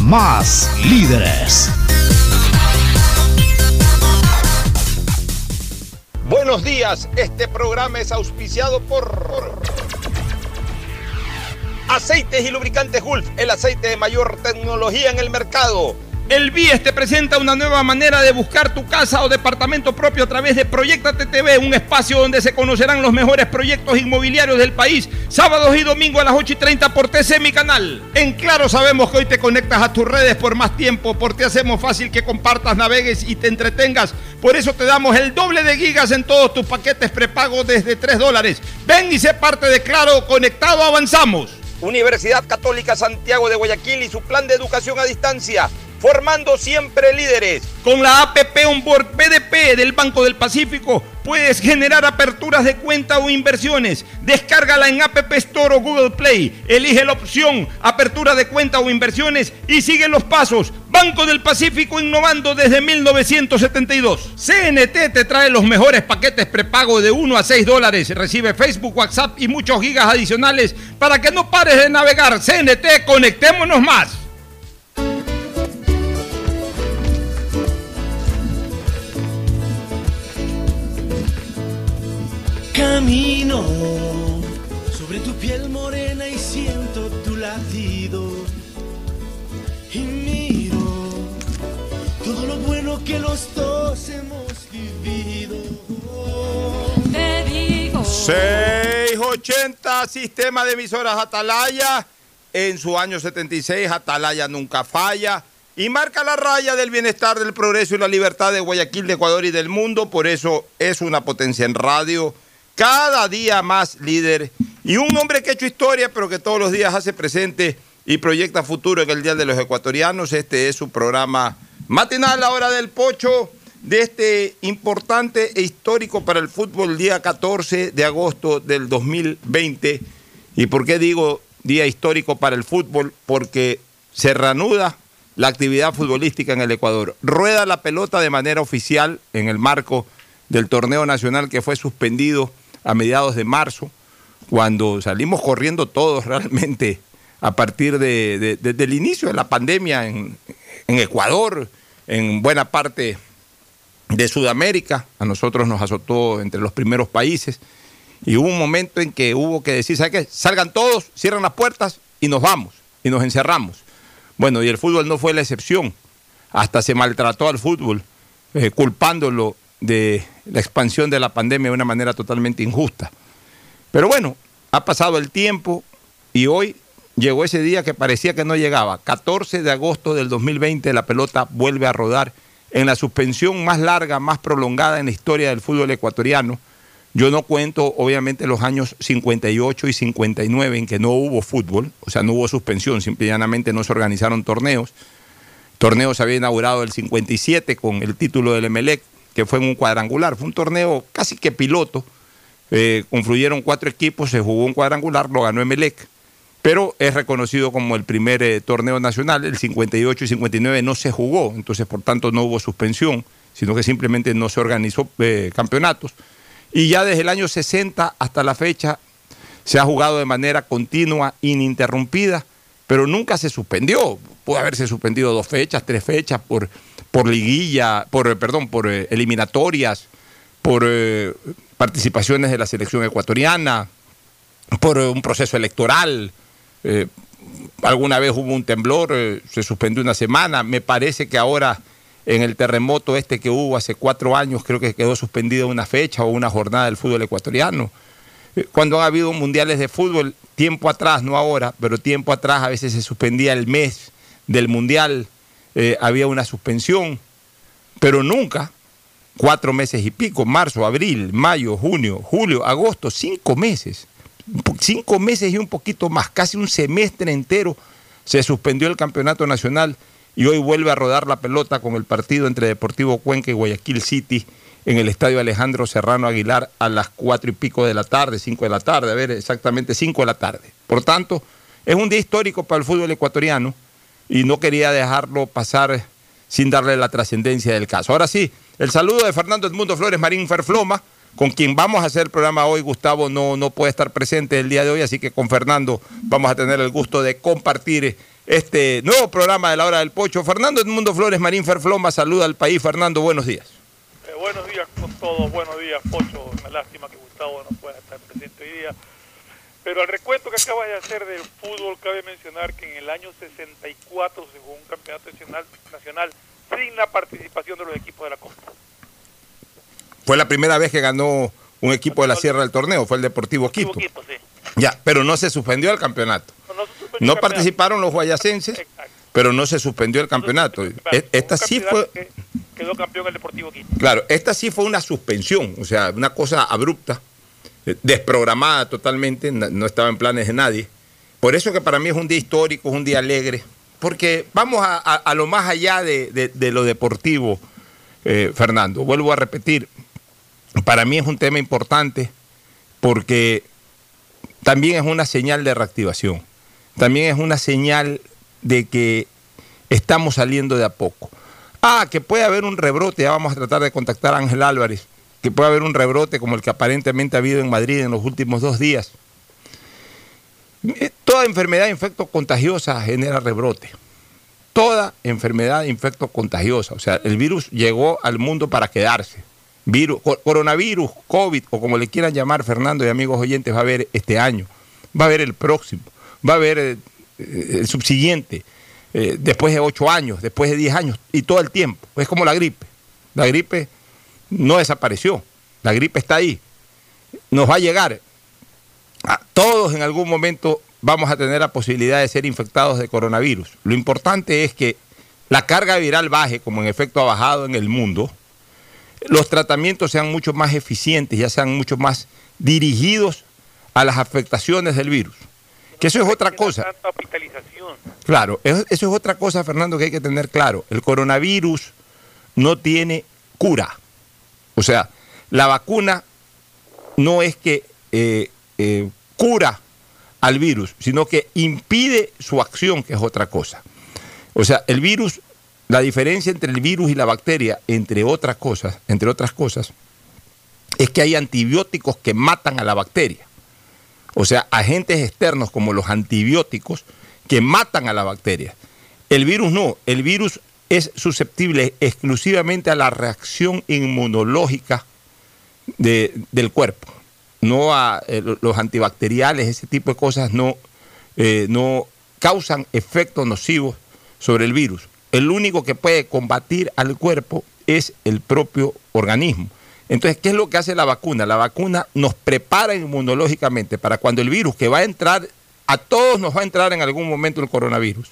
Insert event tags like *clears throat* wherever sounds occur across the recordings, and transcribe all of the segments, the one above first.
más líderes. Buenos días, este programa es auspiciado por Aceites y Lubricantes Gulf, el aceite de mayor tecnología en el mercado. El BIES te presenta una nueva manera de buscar tu casa o departamento propio a través de Proyecta TV, un espacio donde se conocerán los mejores proyectos inmobiliarios del país, sábados y domingos a las 8 y 30 por TC Mi Canal. En Claro sabemos que hoy te conectas a tus redes por más tiempo, porque hacemos fácil que compartas, navegues y te entretengas. Por eso te damos el doble de gigas en todos tus paquetes prepago desde 3 dólares. Ven y sé parte de Claro, conectado avanzamos. Universidad Católica Santiago de Guayaquil y su plan de educación a distancia formando siempre líderes. Con la APP Onboard PDP del Banco del Pacífico puedes generar aperturas de cuenta o inversiones. Descárgala en App Store o Google Play. Elige la opción apertura de cuenta o inversiones y sigue los pasos. Banco del Pacífico innovando desde 1972. CNT te trae los mejores paquetes prepago de 1 a 6 dólares. Recibe Facebook, WhatsApp y muchos gigas adicionales para que no pares de navegar. CNT, conectémonos más. Camino sobre tu piel morena y siento tu latido. Y miro todo lo bueno que los dos hemos vivido. Te digo. 680 Sistema de Emisoras Atalaya. En su año 76, Atalaya nunca falla. Y marca la raya del bienestar, del progreso y la libertad de Guayaquil, de Ecuador y del mundo. Por eso es una potencia en radio cada día más líder y un hombre que ha hecho historia, pero que todos los días hace presente y proyecta futuro en el Día de los Ecuatorianos. Este es su programa matinal, la hora del pocho, de este importante e histórico para el fútbol día 14 de agosto del 2020. ¿Y por qué digo día histórico para el fútbol? Porque se reanuda la actividad futbolística en el Ecuador. Rueda la pelota de manera oficial en el marco del torneo nacional que fue suspendido a mediados de marzo, cuando salimos corriendo todos realmente a partir de, del inicio de la pandemia en, en Ecuador, en buena parte de Sudamérica, a nosotros nos azotó entre los primeros países, y hubo un momento en que hubo que decir, ¿sabes qué? Salgan todos, cierran las puertas y nos vamos, y nos encerramos. Bueno, y el fútbol no fue la excepción, hasta se maltrató al fútbol, eh, culpándolo de la expansión de la pandemia de una manera totalmente injusta. Pero bueno, ha pasado el tiempo y hoy llegó ese día que parecía que no llegaba. 14 de agosto del 2020 la pelota vuelve a rodar en la suspensión más larga, más prolongada en la historia del fútbol ecuatoriano. Yo no cuento, obviamente, los años 58 y 59 en que no hubo fútbol, o sea, no hubo suspensión, simplemente no se organizaron torneos. Torneos se había inaugurado el 57 con el título del Emelec, que fue en un cuadrangular. Fue un torneo casi que piloto. Eh, confluyeron cuatro equipos, se jugó un cuadrangular, lo ganó Emelec. Pero es reconocido como el primer eh, torneo nacional. El 58 y 59 no se jugó, entonces por tanto no hubo suspensión, sino que simplemente no se organizó eh, campeonatos. Y ya desde el año 60 hasta la fecha se ha jugado de manera continua, ininterrumpida, pero nunca se suspendió. Pudo haberse suspendido dos fechas, tres fechas por por liguilla, por, eh, perdón, por eh, eliminatorias, por eh, participaciones de la selección ecuatoriana, por un proceso electoral, alguna vez hubo un temblor, se suspendió una semana. Me parece que ahora en el terremoto este que hubo hace cuatro años, creo que quedó suspendida una fecha o una jornada del fútbol ecuatoriano. Cuando han habido mundiales de fútbol, tiempo atrás, no ahora, pero tiempo atrás a veces se suspendía el mes del mundial, eh, había una suspensión, pero nunca cuatro meses y pico, marzo, abril, mayo, junio, julio, agosto, cinco meses. Cinco meses y un poquito más, casi un semestre entero se suspendió el campeonato nacional y hoy vuelve a rodar la pelota con el partido entre Deportivo Cuenca y Guayaquil City en el estadio Alejandro Serrano Aguilar a las cuatro y pico de la tarde, cinco de la tarde, a ver, exactamente cinco de la tarde. Por tanto, es un día histórico para el fútbol ecuatoriano y no quería dejarlo pasar sin darle la trascendencia del caso. Ahora sí, el saludo de Fernando Edmundo Flores Marín Ferfloma, con quien vamos a hacer el programa hoy. Gustavo no, no puede estar presente el día de hoy, así que con Fernando vamos a tener el gusto de compartir este nuevo programa de la hora del pocho. Fernando Edmundo Flores Marín Ferfloma, saluda al país. Fernando, buenos días. Buenos días con todos, buenos días Pocho, una lástima que Gustavo no pueda estar presente hoy día. Pero al recuento que acabas de hacer del fútbol, cabe mencionar que en el año 64 se jugó un campeonato nacional, nacional sin la participación de los equipos de la costa. Fue la primera vez que ganó un equipo de la Sierra del torneo, fue el Deportivo Quito. Hubo equipos, sí. Ya, pero no se suspendió el campeonato. No, campeonato. participaron los guayacenses, Exacto. pero no se suspendió el campeonato. E- Esta sí fue, que quedó campeón el Deportivo claro, esta sí fue una suspensión, o sea, una cosa abrupta, eh, desprogramada totalmente, no estaba en planes de nadie. Por eso que para mí es un día histórico, es un día alegre, porque vamos a, lo más allá de lo deportivo, eh, Fernando. Vuelvo a repetir, para mí es un tema importante porque también es una señal de reactivación, también es una señal de que estamos saliendo de a poco. Ah, que puede haber un rebrote, ya vamos a tratar de contactar a Ángel Álvarez, que puede haber un rebrote como el que aparentemente ha habido en Madrid en los últimos dos días. Eh, Toda enfermedad infecto contagiosa genera rebrote. Toda enfermedad infecto contagiosa. O sea, el virus llegó al mundo para quedarse. Virus, co- coronavirus, COVID, o como le quieran llamar, Fernando y amigos oyentes, va a haber este año, va a haber el próximo, va a haber eh, eh, el subsiguiente, eh, después de ocho años, después de diez años, y todo el tiempo. Es como la gripe. La gripe no desapareció, la gripe está ahí, nos va a llegar. A todos en algún momento vamos a tener la posibilidad de ser infectados de coronavirus. Lo importante es que la carga viral baje, como en efecto ha bajado en el mundo, los tratamientos sean mucho más eficientes, ya sean mucho más dirigidos a las afectaciones del virus. Que eso es otra cosa. Claro, eso eso es otra cosa, Fernando, que hay que tener claro. El coronavirus no tiene cura. O sea, la vacuna no es que eh, eh, cura al virus, sino que impide su acción, que es otra cosa. O sea, el virus, la diferencia entre el virus y la bacteria, entre otras cosas, entre otras cosas, es que hay antibióticos que matan a la bacteria. O sea, agentes externos como los antibióticos que matan a la bacteria. El virus no, el virus es susceptible exclusivamente a la reacción inmunológica de- del cuerpo, no a eh, lo- los antibacteriales, ese tipo de cosas no, eh, no causan efectos nocivos sobre el virus. El único que puede combatir al cuerpo es el propio organismo. Entonces, ¿qué es lo que hace la vacuna? La vacuna nos prepara inmunológicamente para cuando el virus que va a entrar, a todos nos va a entrar en algún momento el coronavirus.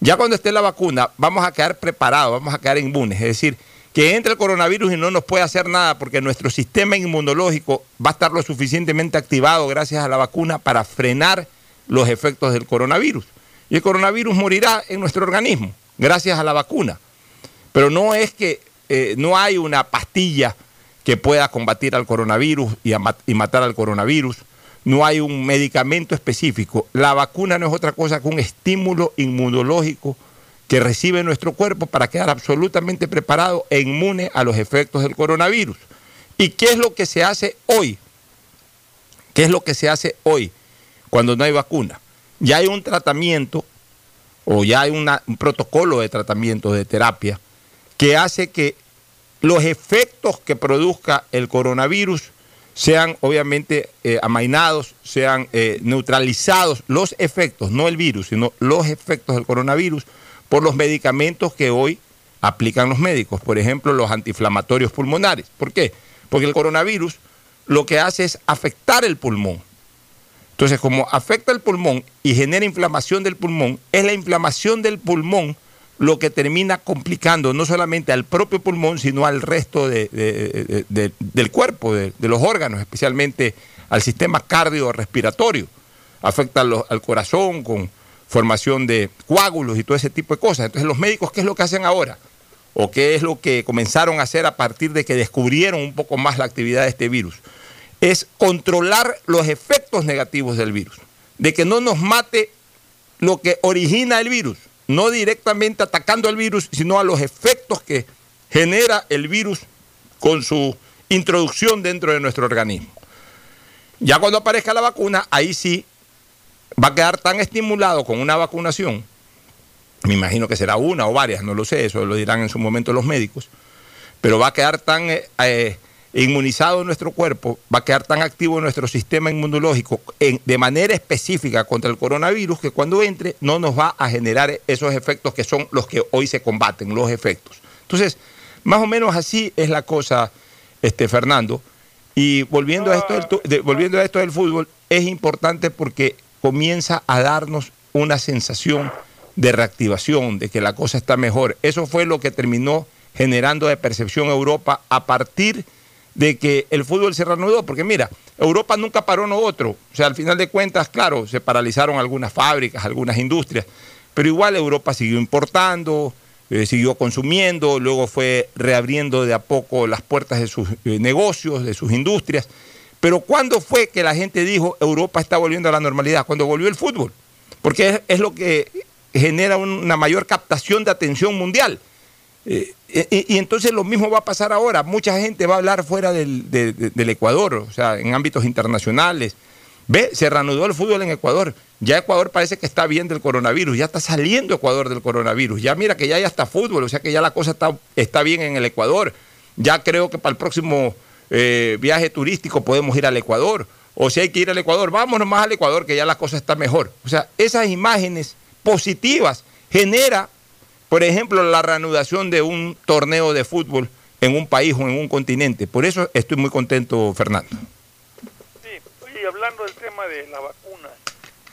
Ya cuando esté la vacuna, vamos a quedar preparados, vamos a quedar inmunes. Es decir, que entre el coronavirus y no nos puede hacer nada porque nuestro sistema inmunológico va a estar lo suficientemente activado gracias a la vacuna para frenar los efectos del coronavirus. Y el coronavirus morirá en nuestro organismo gracias a la vacuna. Pero no es que eh, no hay una pastilla que pueda combatir al coronavirus y, matar al coronavirus. No hay un medicamento específico. La vacuna no es otra cosa que un estímulo inmunológico que recibe nuestro cuerpo para quedar absolutamente preparado e inmune a los efectos del coronavirus. ¿Y qué es lo que se hace hoy? ¿Qué es lo que se hace hoy cuando no hay vacuna? Ya hay un tratamiento o ya hay un protocolo de tratamiento de terapia que hace que los efectos que produzca el coronavirus sean obviamente eh, amainados, sean eh, neutralizados los efectos, no el virus, sino los efectos del coronavirus por los medicamentos que hoy aplican los médicos, por ejemplo, los antiinflamatorios pulmonares. ¿Por qué? Porque el coronavirus lo que hace es afectar el pulmón. Entonces, como afecta el pulmón y genera inflamación del pulmón, es la inflamación del pulmón lo que termina complicando no solamente al propio pulmón, sino al resto del cuerpo, de, los órganos, especialmente al sistema cardiorrespiratorio. Afecta al corazón con formación de coágulos y todo ese tipo de cosas. Entonces, los médicos, ¿qué es lo que hacen ahora? ¿O qué es lo que comenzaron a hacer a partir de que descubrieron un poco más la actividad de este virus? Es controlar los efectos negativos del virus, de que no nos mate lo que origina el virus no directamente atacando al virus, sino a los efectos que genera el virus con su introducción dentro de nuestro organismo. Ya cuando aparezca la vacuna, ahí sí va a quedar tan estimulado con una vacunación, me imagino que será una o varias, no lo sé, eso lo dirán en su momento los médicos, pero va a quedar tan eh, eh, inmunizado nuestro cuerpo, va a quedar tan activo nuestro sistema inmunológico de manera específica contra el coronavirus que cuando entre no nos va a generar esos efectos que son los que hoy se combaten, los efectos. Entonces, más o menos así es la cosa, este, Fernando. Y volviendo a, esto del, volviendo a esto del fútbol, es importante porque comienza a darnos una sensación de reactivación, de que la cosa está mejor. Eso fue lo que terminó generando de percepción Europa a partir de que el fútbol se reanudó, porque mira, Europa nunca paró no otro, o sea, al final de cuentas, claro, se paralizaron algunas fábricas, algunas industrias, pero igual Europa siguió importando, eh, siguió consumiendo, luego fue reabriendo de a poco las puertas de sus eh, negocios, de sus industrias, pero ¿cuándo fue que la gente dijo Europa está volviendo a la normalidad? Cuando volvió el fútbol, porque es lo que genera una mayor captación de atención mundial. Eh, y, entonces lo mismo va a pasar ahora. Mucha gente va a hablar fuera del, Ecuador, o sea, en ámbitos internacionales. Ve, se reanudó el fútbol en Ecuador. Ya Ecuador parece que está bien del coronavirus, ya está saliendo Ecuador del coronavirus. Ya mira que ya hay hasta fútbol, o sea que ya la cosa está, está bien en el Ecuador. Ya creo que para el próximo eh, viaje turístico podemos ir al Ecuador. O si hay que ir al Ecuador, vámonos más al Ecuador, que ya la cosa está mejor. O sea, esas imágenes positivas genera por ejemplo, la reanudación de un torneo de fútbol en un país o en un continente. Por eso estoy muy contento, Fernando. Sí, y hablando del tema de la vacuna,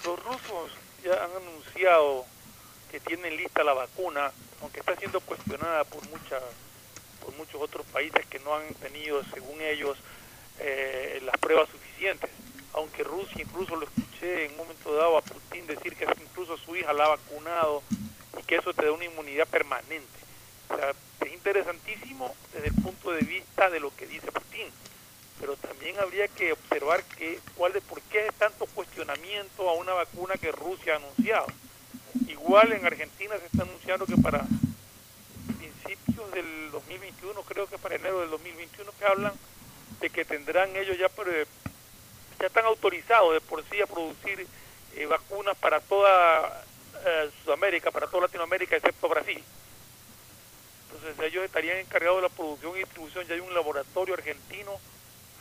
los rusos ya han anunciado que tienen lista la vacuna, aunque está siendo cuestionada por muchas por muchos otros países que no han tenido, según ellos, eh, las pruebas suficientes. Aunque Rusia, incluso lo escuché en un momento dado a Putin decir que incluso su hija la ha vacunado y que eso te da una inmunidad permanente. O sea, es interesantísimo desde el punto de vista de lo que dice Putin, pero también habría que observar que, cuál de, por qué es tanto cuestionamiento a una vacuna que Rusia ha anunciado. Igual en Argentina se está anunciando que para principios del 2021, creo que para enero del 2021, que hablan de que tendrán ellos ya, ya están autorizados de por sí a producir eh, vacunas para toda eh, Sudamérica, para toda Latinoamérica, excepto Brasil. Entonces ellos estarían encargados de la producción y distribución. Ya hay un laboratorio argentino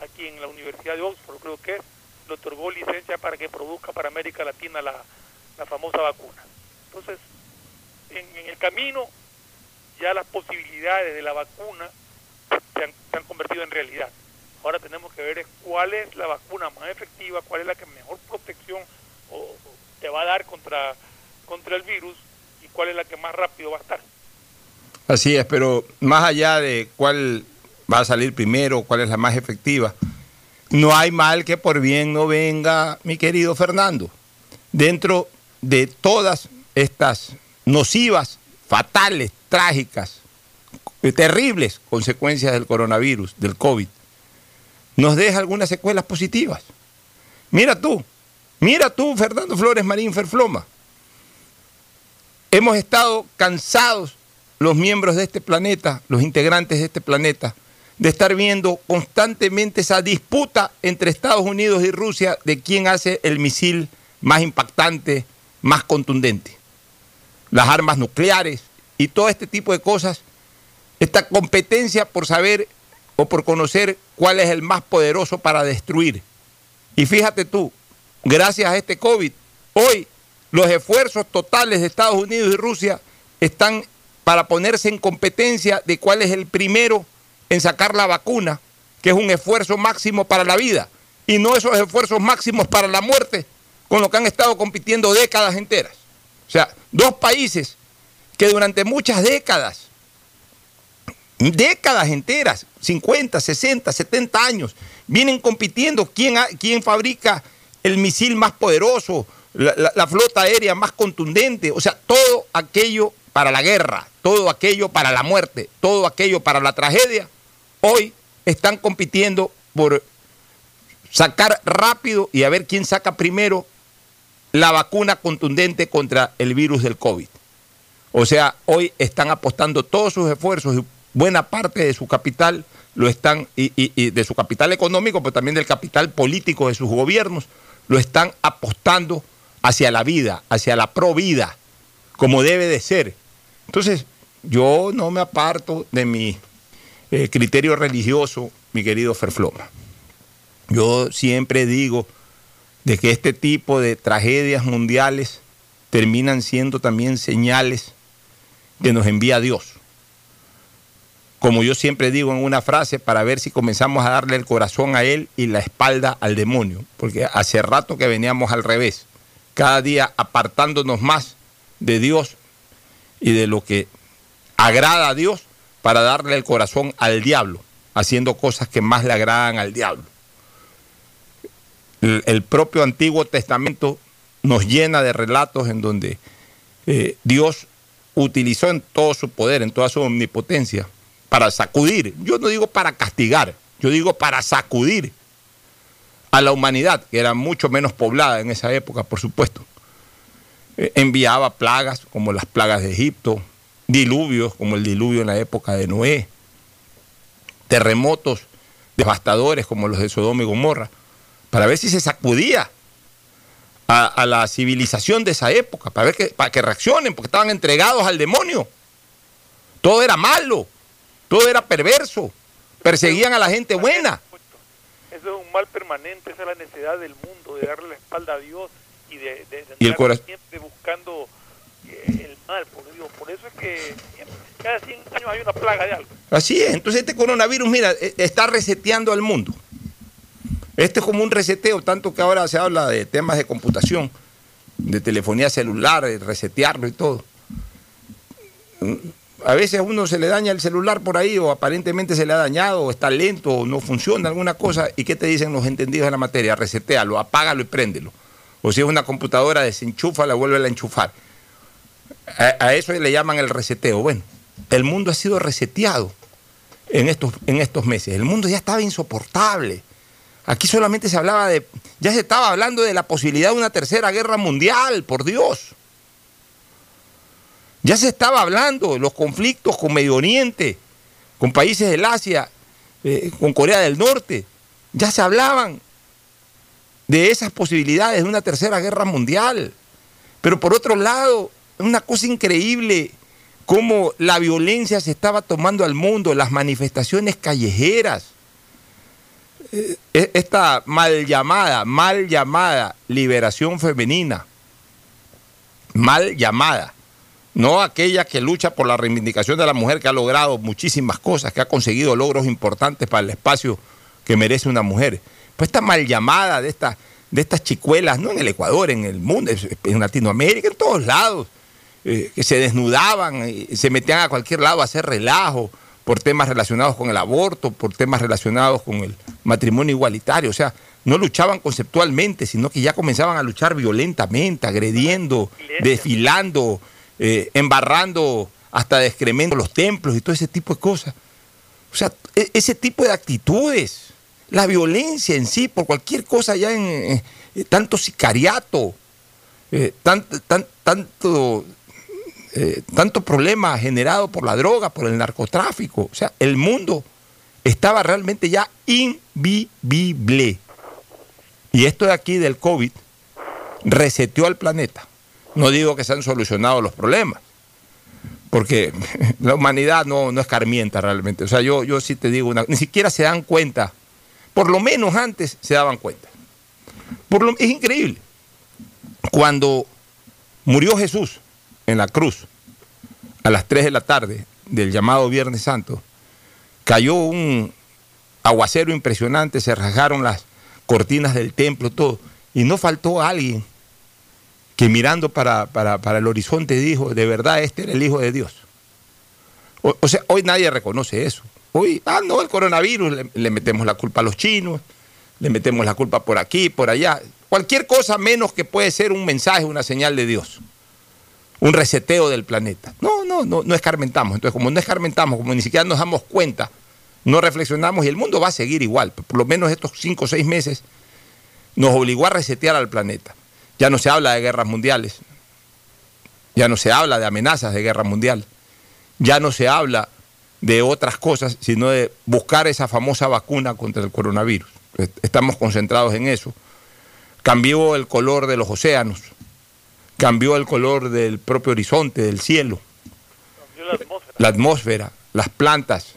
aquí en la Universidad de Oxford, creo que le otorgó licencia para que produzca para América Latina la, famosa vacuna. Entonces, en, el camino ya las posibilidades de la vacuna se han, se han, convertido en realidad. Ahora tenemos que ver cuál es la vacuna más efectiva, cuál es la que mejor protección o, te va a dar contra contra el virus y cuál es la que más rápido va a estar. Así es, pero más allá de cuál va a salir primero, cuál es la más efectiva, no hay mal que por bien no venga, mi querido Fernando. Dentro de todas estas nocivas, fatales, trágicas, terribles consecuencias del coronavirus, del COVID, nos deja algunas secuelas positivas. Mira tú, mira tú, Fernando Flores Marín Ferfloma. Hemos estado cansados los miembros de este planeta, los integrantes de este planeta, de estar viendo constantemente esa disputa entre Estados Unidos y Rusia de quién hace el misil más impactante, más contundente. Las armas nucleares y todo este tipo de cosas. Esta competencia por saber o por conocer cuál es el más poderoso para destruir. Y fíjate tú, gracias a este COVID, hoy los esfuerzos totales de Estados Unidos y Rusia están para ponerse en competencia de cuál es el primero en sacar la vacuna, que es un esfuerzo máximo para la vida, y no esos esfuerzos máximos para la muerte con lo que han estado compitiendo décadas enteras. O sea, dos países que durante muchas décadas, décadas enteras, 50, 60, 70 años, vienen compitiendo quién, quién fabrica el misil más poderoso, la, flota aérea más contundente, o sea, todo aquello para la guerra, todo aquello para la muerte, todo aquello para la tragedia, hoy están compitiendo por sacar rápido y a ver quién saca primero la vacuna contundente contra el virus del COVID. O sea, hoy están apostando todos sus esfuerzos y buena parte de su capital lo están, y, y de su capital económico, pero también del capital político de sus gobiernos, lo están apostando hacia la vida, hacia la provida, como debe de ser. Entonces, yo no me aparto de mi eh, criterio religioso, mi querido Ferfloma. Yo siempre digo de que este tipo de tragedias mundiales terminan siendo también señales que nos envía Dios. Como yo siempre digo en una frase, para ver si comenzamos a darle el corazón a Él y la espalda al demonio, porque hace rato que veníamos al revés cada día apartándonos más de Dios y de lo que agrada a Dios para darle el corazón al diablo, haciendo cosas que más le agradan al diablo. El, propio Antiguo Testamento nos llena de relatos en donde eh, Dios utilizó en todo su poder, en toda su omnipotencia, para sacudir, yo no digo para castigar, yo digo para sacudir a la humanidad, que era mucho menos poblada en esa época, por supuesto. Eh, enviaba plagas como las plagas de Egipto, diluvios como el diluvio en la época de Noé, terremotos devastadores como los de Sodoma y Gomorra, para ver si se sacudía a, la civilización de esa época, para, ver que, para que reaccionen, porque estaban entregados al demonio. Todo era malo, todo era perverso, perseguían a la gente buena. Eso es un mal permanente, esa es la necesidad del mundo, de darle la espalda a Dios y de, de, siempre buscando eh, el mal. Por, eso es que cada 100 años hay una plaga de algo. Así es, entonces este coronavirus, mira, e, está reseteando al mundo. Este es como un reseteo, tanto que ahora se habla de temas de computación, de telefonía celular, de resetearlo y todo a veces a uno se le daña el celular por ahí o aparentemente se le ha dañado o está lento o no funciona alguna cosa y ¿qué te dicen los entendidos de la materia? Resetealo, apágalo y préndelo. O si es una computadora, desenchúfala, vuelve a enchufar. A, eso le llaman el reseteo. Bueno, el mundo ha sido reseteado en estos, en estos meses. El mundo ya estaba insoportable. Aquí solamente se hablaba de, ya se estaba hablando de la posibilidad de una tercera guerra mundial, por Dios. Ya se estaba hablando de los conflictos con Medio Oriente, con países del Asia, eh, con Corea del Norte. Ya se hablaban de esas posibilidades de una tercera guerra mundial. Pero por otro lado, es una cosa increíble cómo la violencia se estaba tomando al mundo, las manifestaciones callejeras. Eh, e-, esta mal llamada, mal llamada liberación femenina, mal llamada no aquella que lucha por la reivindicación de la mujer, que ha logrado muchísimas cosas, que ha conseguido logros importantes para el espacio que merece una mujer. Pues esta mal llamada de, esta, de estas chicuelas, no en el Ecuador, en el mundo, en Latinoamérica, en todos lados, eh, que se desnudaban, y se metían a cualquier lado a hacer relajo por temas relacionados con el aborto, por temas relacionados con el matrimonio igualitario. O sea, no luchaban conceptualmente, sino que ya comenzaban a luchar violentamente, agrediendo, desfilando, eh, embarrando hasta de excremento los templos y todo ese tipo de cosas. O sea, e, ese tipo de actitudes, la violencia en sí, por cualquier cosa ya en, tanto sicariato, eh, tanto, eh, tanto problema generado por la droga, por el narcotráfico. O sea, el mundo estaba realmente ya invivible. Y esto de aquí del COVID reseteó al planeta. No digo que se han solucionado los problemas, porque *laughs* la humanidad no, no escarmienta realmente. O sea, yo, yo sí te digo, una, ni siquiera se dan cuenta, por lo menos antes se daban cuenta. Por lo, es increíble. Cuando murió Jesús en la cruz, a las 3 de la tarde del llamado Viernes Santo, cayó un aguacero impresionante, se rasgaron las cortinas del templo, todo, y no faltó alguien que mirando para, para, el horizonte dijo, de verdad este era el Hijo de Dios. O, sea, hoy nadie reconoce eso. Hoy, ah, no, el coronavirus, le, le, metemos la culpa a los chinos, le metemos la culpa por aquí, por allá. Cualquier cosa menos que puede ser un mensaje, una señal de Dios. Un reseteo del planeta. No, no, no, no escarmentamos. Entonces, como no escarmentamos, como ni siquiera nos damos cuenta, no reflexionamos y el mundo va a seguir igual. Por lo menos estos cinco o seis meses nos obligó a resetear al planeta. Ya no se habla de guerras mundiales, ya no se habla de amenazas de guerra mundial, ya no se habla de otras cosas, sino de buscar esa famosa vacuna contra el coronavirus. Estamos concentrados en eso. Cambió el color de los océanos, cambió el color del propio horizonte, del cielo, la atmósfera. la atmósfera, las plantas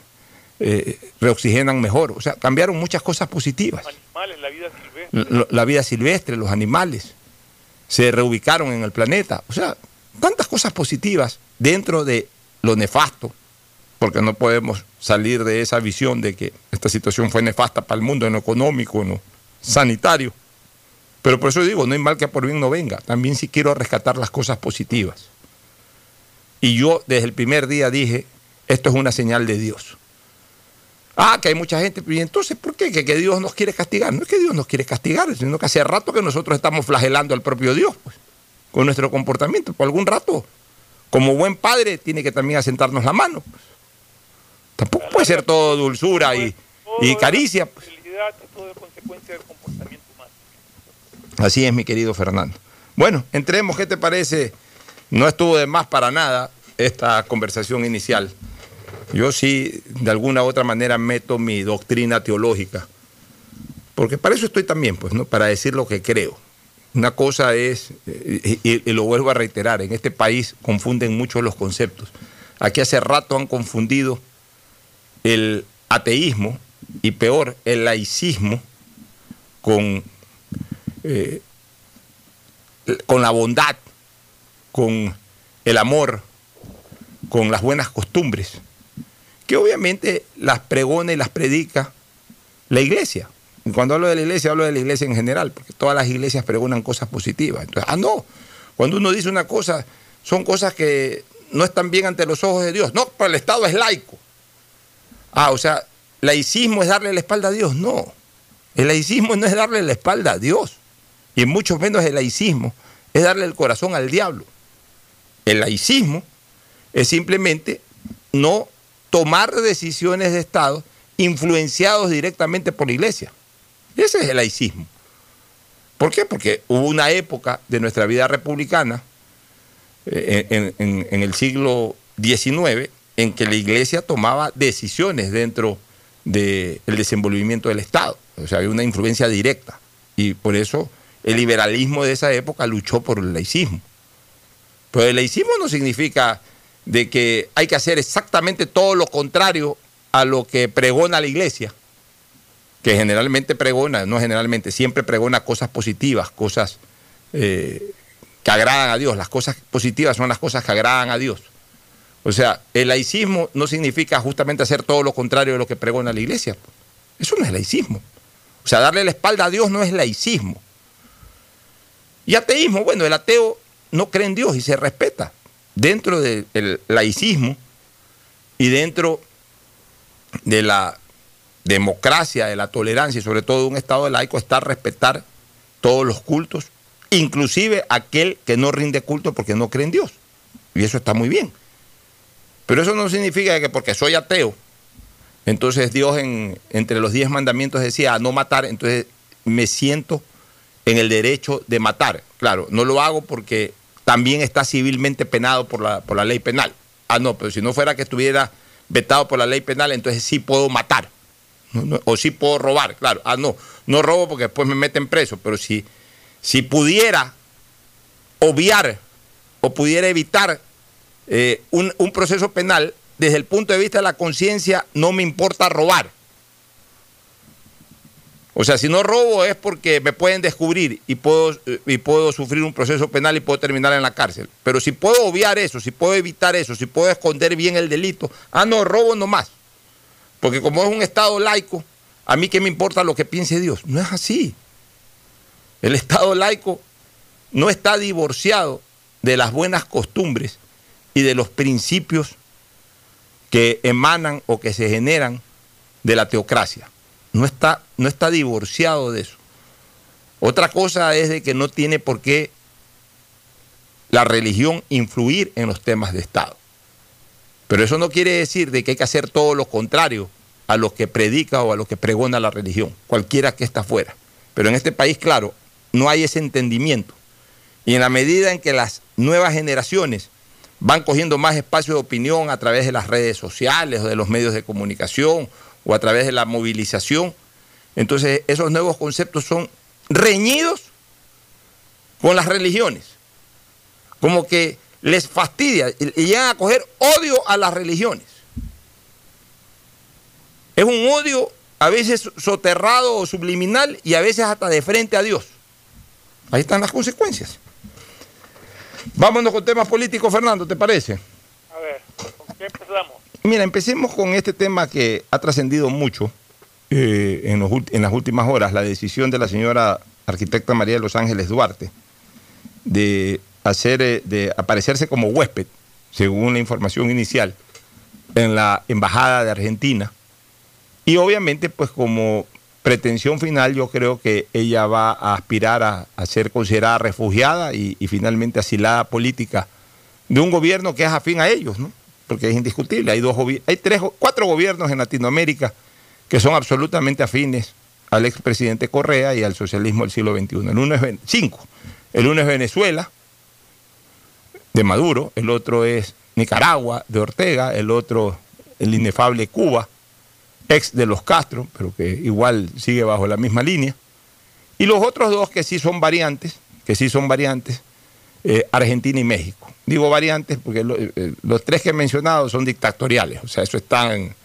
eh, reoxigenan mejor. O sea, cambiaron muchas cosas positivas. Animales, la vida silvestre. la vida silvestre, los animales se reubicaron en el planeta. O sea, tantas cosas positivas dentro de lo nefasto, porque no podemos salir de esa visión de que esta situación fue nefasta para el mundo en lo económico, en lo sanitario. Pero por eso digo, no hay mal que por bien no venga. También sí quiero rescatar las cosas positivas. Y yo desde el primer día dije, esto es una señal de Dios. Ah, que hay mucha gente. Y entonces, ¿por qué? ¿Que, Dios nos quiere castigar. No es que Dios nos quiere castigar, sino que hace rato que nosotros estamos flagelando al propio Dios, pues, con nuestro comportamiento. Por algún rato, como buen padre, tiene que también asentarnos la mano. Pues. Tampoco puede ser todo dulzura y, y caricia. Pues. Así es, mi querido Fernando. Bueno, entremos, ¿qué te parece? No estuvo de más para nada esta conversación inicial. Yo sí, de alguna u otra manera, meto mi doctrina teológica. Porque para eso estoy también, pues, ¿no? Para decir lo que creo. Una cosa es, eh, y, lo vuelvo a reiterar, en este país confunden mucho los conceptos. Aquí hace rato han confundido el ateísmo y peor, el laicismo con, eh, con la bondad, con el amor, con las buenas costumbres que obviamente las pregona y las predica la iglesia. Y cuando hablo de la iglesia, hablo de la iglesia en general, porque todas las iglesias pregonan cosas positivas. Entonces, ah, no, cuando uno dice una cosa, son cosas que no están bien ante los ojos de Dios. No, pero el Estado es laico. Ah, o sea, laicismo es darle la espalda a Dios. No, el laicismo no es darle la espalda a Dios. Y mucho menos el laicismo es darle el corazón al diablo. El laicismo es simplemente no tomar decisiones de Estado influenciados directamente por la iglesia. Ese es el laicismo. ¿Por qué? Porque hubo una época de nuestra vida republicana, eh, en, el siglo XIX, en que la iglesia tomaba decisiones dentro del desenvolvimiento del Estado. O sea, había una influencia directa. Y por eso el liberalismo de esa época luchó por el laicismo. Pero el laicismo no significa de que hay que hacer exactamente todo lo contrario a lo que pregona la iglesia, que generalmente pregona, no generalmente, siempre pregona cosas positivas, cosas eh, que agradan a Dios. Las cosas positivas son las cosas que agradan a Dios. O sea, el laicismo no significa justamente hacer todo lo contrario de lo que pregona la iglesia. Eso no es laicismo. O sea, darle la espalda a Dios no es laicismo. Y ateísmo, bueno, el ateo no cree en Dios y se respeta dentro del laicismo y dentro de la democracia, de la tolerancia y sobre todo de un Estado laico está respetar todos los cultos, inclusive aquel que no rinde culto porque no cree en Dios. Y eso está muy bien. Pero eso no significa que porque soy ateo, entonces Dios en, entre los diez mandamientos decía no matar, entonces me siento en el derecho de matar. Claro, no lo hago porque también está civilmente penado por la, por la ley penal. Ah, no, pero si no fuera que estuviera vetado por la ley penal, entonces sí puedo matar. o sí puedo robar, claro. Ah, no, no robo porque después me meten preso, pero si, si pudiera obviar o pudiera evitar eh, un, un proceso penal desde el punto de vista de la conciencia, no me importa robar. O sea, si no robo es porque me pueden descubrir y puedo, eh, y puedo sufrir un proceso penal y puedo terminar en la cárcel. Pero si puedo obviar eso, si puedo evitar eso, si puedo esconder bien el delito, ah, no, robo nomás. Porque como es un Estado laico, a mí qué me importa lo que piense Dios. No es así. El Estado laico no está divorciado de las buenas costumbres y de los principios que emanan o que se generan de la teocracia. No está, no está divorciado de eso. Otra cosa es de que no tiene por qué la religión influir en los temas de Estado. Pero eso no quiere decir de que hay que hacer todo lo contrario a lo que predica o a lo que pregona la religión, cualquiera que está fuera. Pero en este país, claro, no hay ese entendimiento. Y en la medida en que las nuevas generaciones van cogiendo más espacio de opinión a través de las redes sociales o de los medios de comunicación o a través de la movilización. Entonces esos nuevos conceptos son reñidos con las religiones. Como que les fastidia y llegan a coger odio a las religiones. Es un odio a veces soterrado o subliminal y a veces hasta de frente a Dios. Ahí están las consecuencias. Vámonos con temas políticos, Fernando, ¿te parece? A ver, ¿con qué empezamos? Mira, empecemos con este tema que ha trascendido mucho eh, en, las últimas horas, la decisión de la señora arquitecta María de los Ángeles Duarte de hacer, eh, de aparecerse como huésped, según la información inicial, en la embajada de Argentina. Y obviamente, pues como pretensión final, yo creo que ella va a aspirar a, ser considerada refugiada y, finalmente asilada política de un gobierno que es afín a ellos, ¿no? Porque es indiscutible. Hay dos hay tres, cuatro gobiernos en Latinoamérica que son absolutamente afines al expresidente Correa y al socialismo del siglo XXI. El uno es cinco. El uno es Venezuela, de Maduro, el otro es Nicaragua, de Ortega, el otro el inefable Cuba ex de los Castro, pero que igual sigue bajo la misma línea. Y los otros dos que sí son variantes, que sí son variantes, eh, Argentina y México. Digo variantes porque eh, los tres que he mencionado son dictatoriales, o sea, eso están...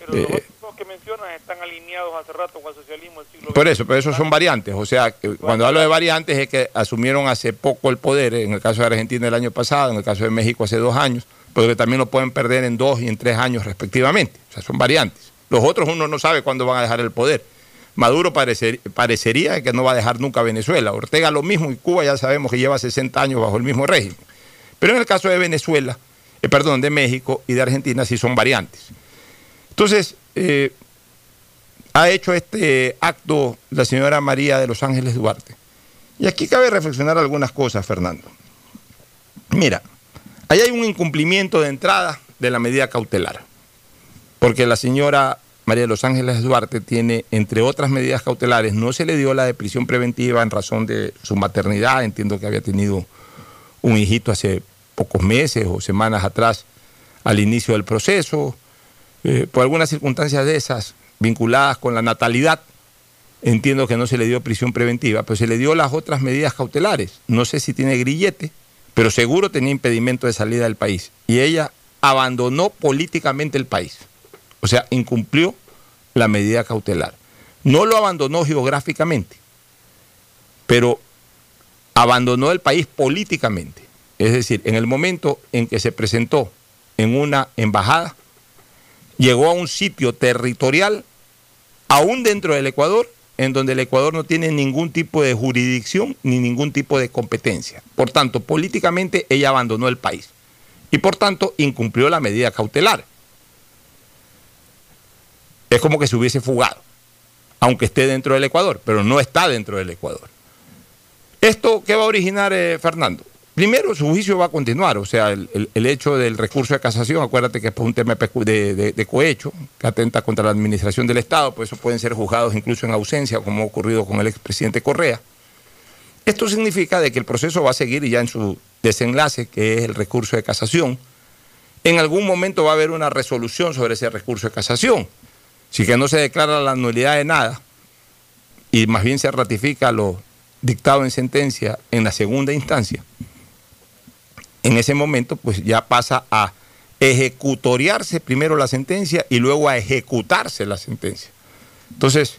Pero los eh, que mencionas están alineados hace rato con el socialismo del siglo Por eso, pero esos son variantes, o sea, cuando hablo de variantes es que asumieron hace poco el poder, en el caso de Argentina el año pasado, en el caso de México hace dos años, pero que también lo pueden perder en dos y en tres años respectivamente, o sea, son variantes. Los otros uno no sabe cuándo van a dejar el poder. Maduro parecería que no va a dejar nunca Venezuela. Ortega lo mismo y Cuba ya sabemos que lleva 60 años bajo el mismo régimen. Pero en el caso de Venezuela, eh, perdón, de México y de Argentina sí son variantes. Entonces, eh, ha hecho este acto la señora María de Los Ángeles Duarte. Y aquí cabe reflexionar algunas cosas, Fernando. Mira, ahí hay un incumplimiento de entrada de la medida cautelar porque la señora María de los Ángeles Duarte tiene, entre otras medidas cautelares, no se le dio la de prisión preventiva en razón de su maternidad, entiendo que había tenido un hijito hace pocos meses o semanas atrás al inicio del proceso, eh, por algunas circunstancias de esas vinculadas con la natalidad, entiendo que no se le dio prisión preventiva, pero se le dio las otras medidas cautelares. No sé si tiene grillete, pero seguro tenía impedimento de salida del país. Y ella abandonó políticamente el país. O sea, incumplió la medida cautelar. No lo abandonó geográficamente, pero abandonó el país políticamente. Es decir, en el momento en que se presentó en una embajada, llegó a un sitio territorial, aún dentro del Ecuador, en donde el Ecuador no tiene ningún tipo de jurisdicción ni ningún tipo de competencia. Por tanto, políticamente ella abandonó el país y por tanto incumplió la medida cautelar es como que se hubiese fugado, aunque esté dentro del Ecuador, pero no está dentro del Ecuador. ¿Esto qué va a originar, eh, Fernando? Primero, su juicio va a continuar, o sea, el, hecho del recurso de casación, acuérdate que es un tema de, cohecho, que atenta contra la administración del Estado, por eso pueden ser juzgados incluso en ausencia, como ha ocurrido con el expresidente Correa. Esto significa de que el proceso va a seguir y ya en su desenlace, que es el recurso de casación, en algún momento va a haber una resolución sobre ese recurso de casación. Si que no se declara la nulidad de nada y más bien se ratifica lo dictado en sentencia en la segunda instancia, en ese momento pues ya pasa a ejecutoriarse primero la sentencia y luego a ejecutarse la sentencia. Entonces,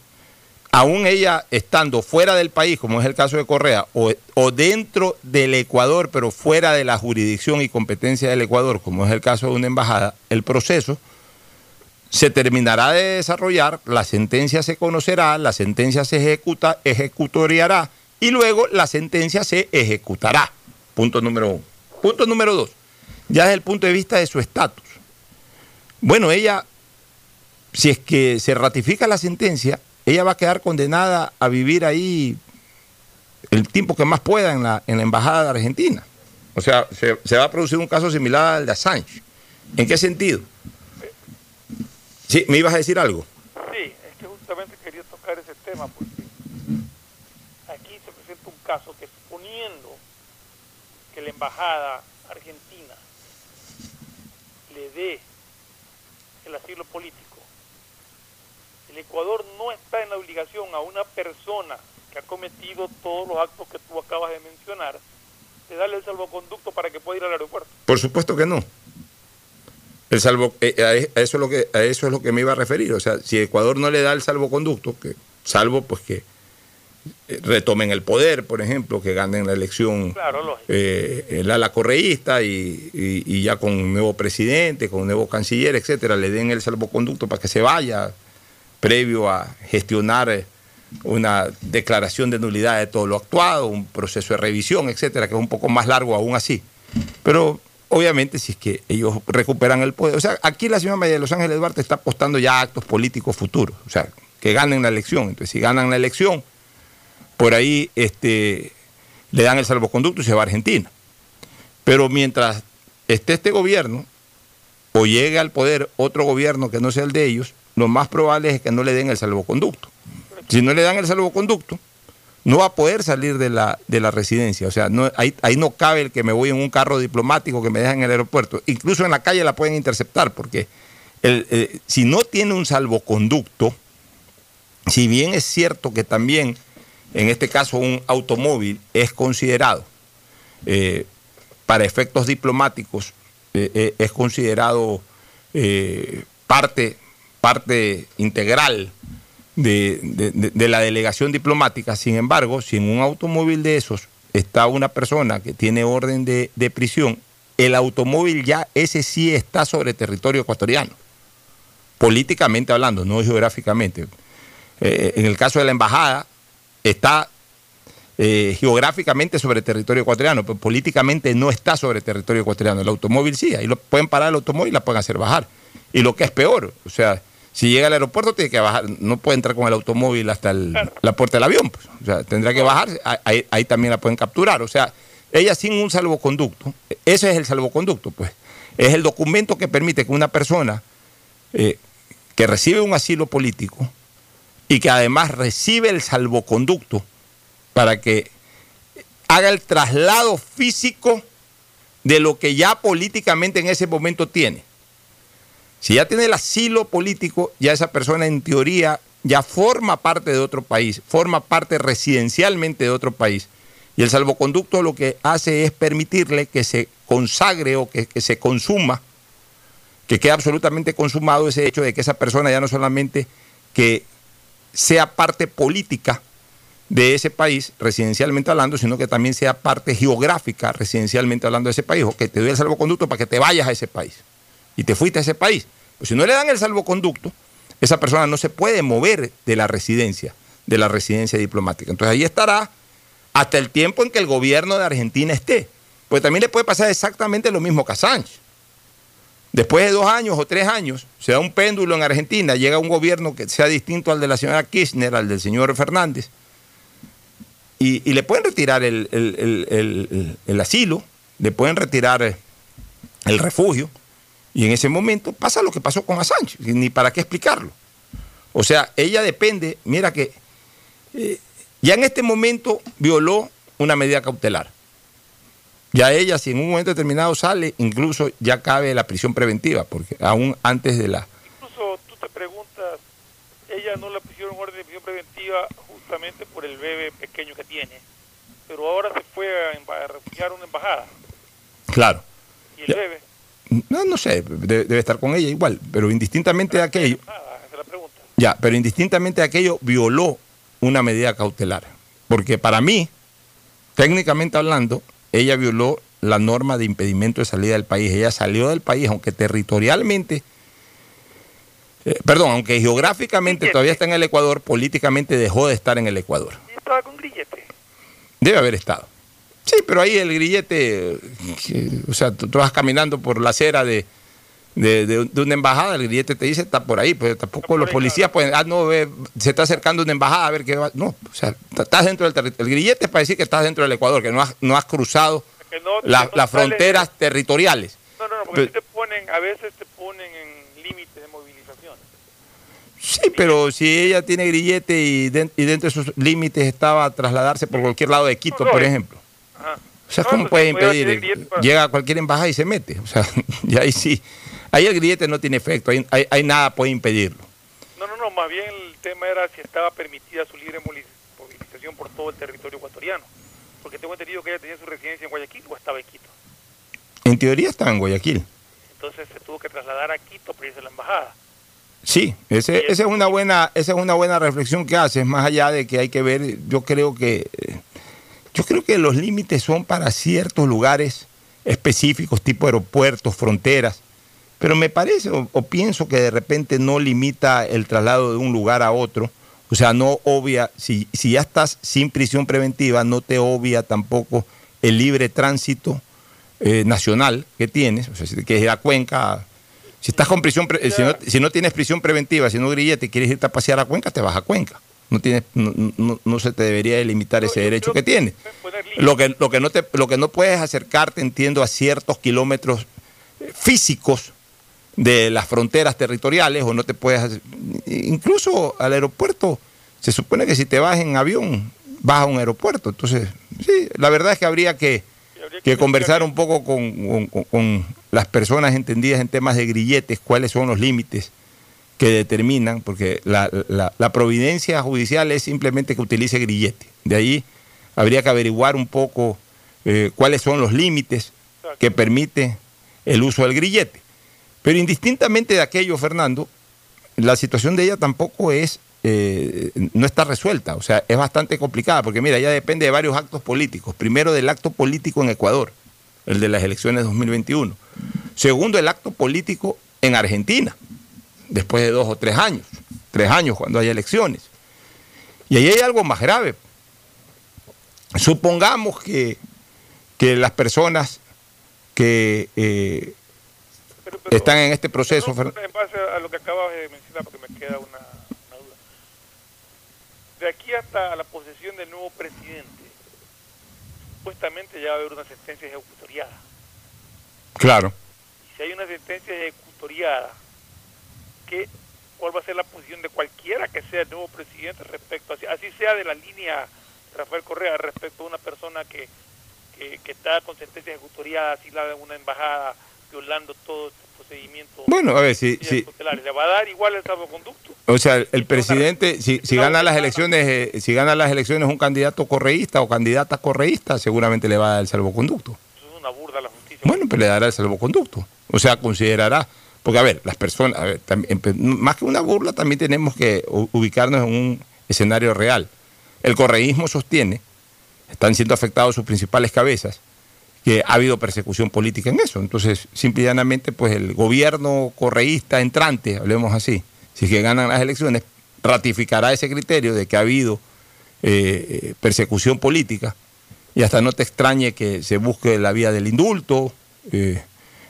aún ella estando fuera del país, como es el caso de Correa, o, o, dentro del Ecuador, pero fuera de la jurisdicción y competencia del Ecuador, como es el caso de una embajada, el proceso se terminará de desarrollar, la sentencia se conocerá, la sentencia se ejecuta, ejecutoriará y luego la sentencia se ejecutará. Punto número uno. Punto número dos, ya desde el punto de vista de su estatus. Bueno, ella, si es que se ratifica la sentencia, ella va a quedar condenada a vivir ahí el tiempo que más pueda en la, en la Embajada de Argentina. O sea, se, se va a producir un caso similar al de Assange. ¿En qué sentido? Sí, ¿me ibas a decir algo? Sí, es que justamente quería tocar ese tema porque aquí se presenta un caso que suponiendo que la embajada argentina le dé el asilo político, el Ecuador no está en la obligación a una persona que ha cometido todos los actos que tú acabas de mencionar de darle el salvoconducto para que pueda ir al aeropuerto. Por supuesto que no. El salvo, eh, a, eso es lo que, a eso es lo que me iba a referir. O sea, si Ecuador no le da el salvoconducto, que salvo pues que eh, retomen el poder, por ejemplo, que ganen la elección Claro, eh, el ala correísta y, y, y, ya con un nuevo presidente, con un nuevo canciller, etcétera, le den el salvoconducto para que se vaya, previo a gestionar una declaración de nulidad de todo lo actuado, un proceso de revisión, etcétera, que es un poco más largo aún así. Pero obviamente si es que ellos recuperan el poder. O sea, aquí la señora María de Los Ángeles Duarte está apostando ya a actos políticos futuros, o sea, que ganen la elección. Entonces, si ganan la elección, por ahí este, le dan el salvoconducto y se va a Argentina. Pero mientras esté este gobierno, o llegue al poder otro gobierno que no sea el de ellos, lo más probable es que no le den el salvoconducto. Si no le dan el salvoconducto, no va a poder salir de la, de la residencia. O sea, ahí, ahí no cabe el que me voy en un carro diplomático que me deja en el aeropuerto. Incluso en la calle la pueden interceptar, porque eh, si no tiene un salvoconducto, si bien es cierto que también, en este caso, un automóvil es considerado, eh, para efectos diplomáticos, eh, es considerado parte, parte integral de, de, la delegación diplomática. Sin embargo, si en un automóvil de esos está una persona que tiene orden de, de prisión, el automóvil ya ese sí está sobre territorio ecuatoriano, políticamente hablando, no geográficamente. Eh, en el caso de la embajada, está eh, geográficamente sobre territorio ecuatoriano, pero políticamente no está sobre territorio ecuatoriano. El automóvil sí, ahí lo pueden parar el automóvil y la pueden hacer bajar. Y lo que es peor, o sea, si llega al aeropuerto tiene que bajar, no puede entrar con el automóvil hasta el, claro. la puerta del avión, pues. o sea, tendrá que bajar, ahí, ahí, también la pueden capturar, o sea, ella sin un salvoconducto, ese es el salvoconducto, pues, es el documento que permite que una persona eh, que recibe un asilo político y que además recibe el salvoconducto para que haga el traslado físico de lo que ya políticamente en ese momento tiene. Si ya tiene el asilo político, ya esa persona en teoría ya forma parte de otro país, forma parte residencialmente de otro país. Y el salvoconducto lo que hace es permitirle que se consagre o que, se consuma, que quede absolutamente consumado ese hecho de que esa persona ya no solamente que sea parte política de ese país, residencialmente hablando, sino que también sea parte geográfica, residencialmente hablando de ese país, o que te doy el salvoconducto para que te vayas a ese país y te fuiste a ese país. Pues si no le dan el salvoconducto, esa persona no se puede mover de la residencia, de la residencia diplomática. Entonces ahí estará hasta el tiempo en que el gobierno de Argentina esté. Pues también le puede pasar exactamente lo mismo que a Sánchez. Después de dos años o tres años, se da un péndulo en Argentina, llega un gobierno que sea distinto al de la señora Kirchner, al del señor Fernández, y, y le pueden retirar el, el, el, el, asilo, le pueden retirar el refugio, y en ese momento pasa lo que pasó con Assange, ni para qué explicarlo. O sea, ella depende, mira que eh, ya en este momento violó una medida cautelar. Ya ella, si en un momento determinado sale, incluso ya cabe la prisión preventiva, porque aún antes de la... Incluso tú te preguntas, ella no la pusieron orden de prisión preventiva justamente por el bebé pequeño que tiene, pero ahora se fue a, a refugiar a una embajada. Claro. ¿Y el bebé? No, no sé, de- debe estar con ella igual, pero indistintamente de aquello, pregunta. ya, pero indistintamente de aquello violó una medida cautelar. Porque para mí, técnicamente hablando, ella violó la norma de impedimento de salida del país. Ella salió del país, aunque territorialmente, eh, perdón, aunque geográficamente Grillete. todavía está en el Ecuador, políticamente dejó de estar en el Ecuador. Y estaba con grillete. Debe haber estado. Sí, pero ahí el grillete, o sea, tú, tú vas caminando por la acera de, de, de- de una embajada, el grillete te dice está por ahí, pues tampoco los policías pueden, ah, no, ve, se está acercando una embajada a ver qué va. No, o sea, estás dentro del territorio. El grillete es para decir que estás dentro del Ecuador, que no has, no has cruzado Que no- la- que no las fronteras territoriales. No, no, no, porque Pero- te ponen, a veces te ponen en límites de movilización. Sí, pero si ella tiene grillete y, den- y dentro de esos límites estaba a trasladarse por cualquier lado de Quito, por ejemplo. Ajá. O sea, No, ¿cómo pues, puede impedir? Llega a cualquier embajada y se mete. O sea, *laughs* y ahí sí. Ahí el grillete no tiene efecto, ahí, ahí- ahí nada puede impedirlo. No, no, no, más bien el tema era si estaba permitida su libre movilización por todo el territorio ecuatoriano. Porque tengo entendido que ella tenía su residencia en Guayaquil o estaba en Quito. En teoría estaba en Guayaquil. Entonces se tuvo que trasladar a Quito para irse a la embajada. Sí, ese- esa es una buena, esa es una buena reflexión que haces, más allá de que hay que ver, yo creo que eh, yo creo que los límites son para ciertos lugares específicos, tipo aeropuertos, fronteras, pero me parece o, pienso que de repente no limita el traslado de un lugar a otro, o sea, no obvia, si, si ya estás sin prisión preventiva, no te obvia tampoco el libre tránsito eh, nacional que tienes, o sea, si te quieres ir a Cuenca, si estás con prisión, si, no, si no tienes prisión preventiva, si no grillete quieres irte a pasear a Cuenca, te vas a Cuenca. No, tienes, no, no- no se te debería delimitar ese derecho creo que tienes. Lo que, lo, que no te, lo que no puedes acercarte, entiendo, a ciertos kilómetros eh, físicos de las fronteras territoriales o no te puedes incluso al aeropuerto. Se supone que si te vas en avión vas a un aeropuerto. Entonces sí la verdad es que habría que, que que conversar un poco con, con- con las personas entendidas en temas de grilletes cuáles son los límites que determinan porque la, la- la providencia judicial es simplemente que utilice grillete de ahí habría que averiguar un poco eh, cuáles son los límites que permite el uso del grillete. Pero indistintamente de aquello, Fernando, la situación de ella tampoco es, eh, no está resuelta, o sea, es bastante complicada, porque mira, ella depende de varios actos políticos. Primero, del acto político en Ecuador, el de las elecciones 2021. Segundo, el acto político en Argentina, después de dos o tres años, tres años cuando hay elecciones. Y ahí hay algo más grave. Supongamos que, que las personas que eh, Pero- pero- están en este proceso, Fer- en base a lo que acabas de mencionar, porque me queda una, una duda. De aquí hasta la posesión del nuevo presidente, supuestamente ya va a haber una sentencia ejecutoriada. claro. Y si hay una sentencia ejecutoriada, ¿qué, ¿cuál va a ser la posición de cualquiera que sea el nuevo presidente respecto, así, así sea de la línea Rafael Correa, respecto a una persona que, que, que está con sentencia ejecutoriada, asilada en una embajada, violando todo este procedimiento? Bueno, a ver, si, si? ¿Le va a dar igual el salvoconducto? o sea, el presidente, si, si gana las elecciones, eh, si gana las elecciones un candidato correísta o candidata correísta, seguramente le va a dar el salvoconducto. Eso es una burda a la justicia. Bueno, pues le dará el salvoconducto. O sea, considerará, porque a ver, las personas, más que una burla, también tenemos que ubicarnos en un escenario real. El correísmo sostiene, están siendo afectados sus principales cabezas, que ha habido persecución política en eso. Entonces, simple y llanamente, pues el gobierno correísta entrante, hablemos así, si es que ganan las elecciones, ratificará ese criterio de que ha habido eh, eh, persecución política y hasta no te extrañe que se busque la vía del indulto, eh,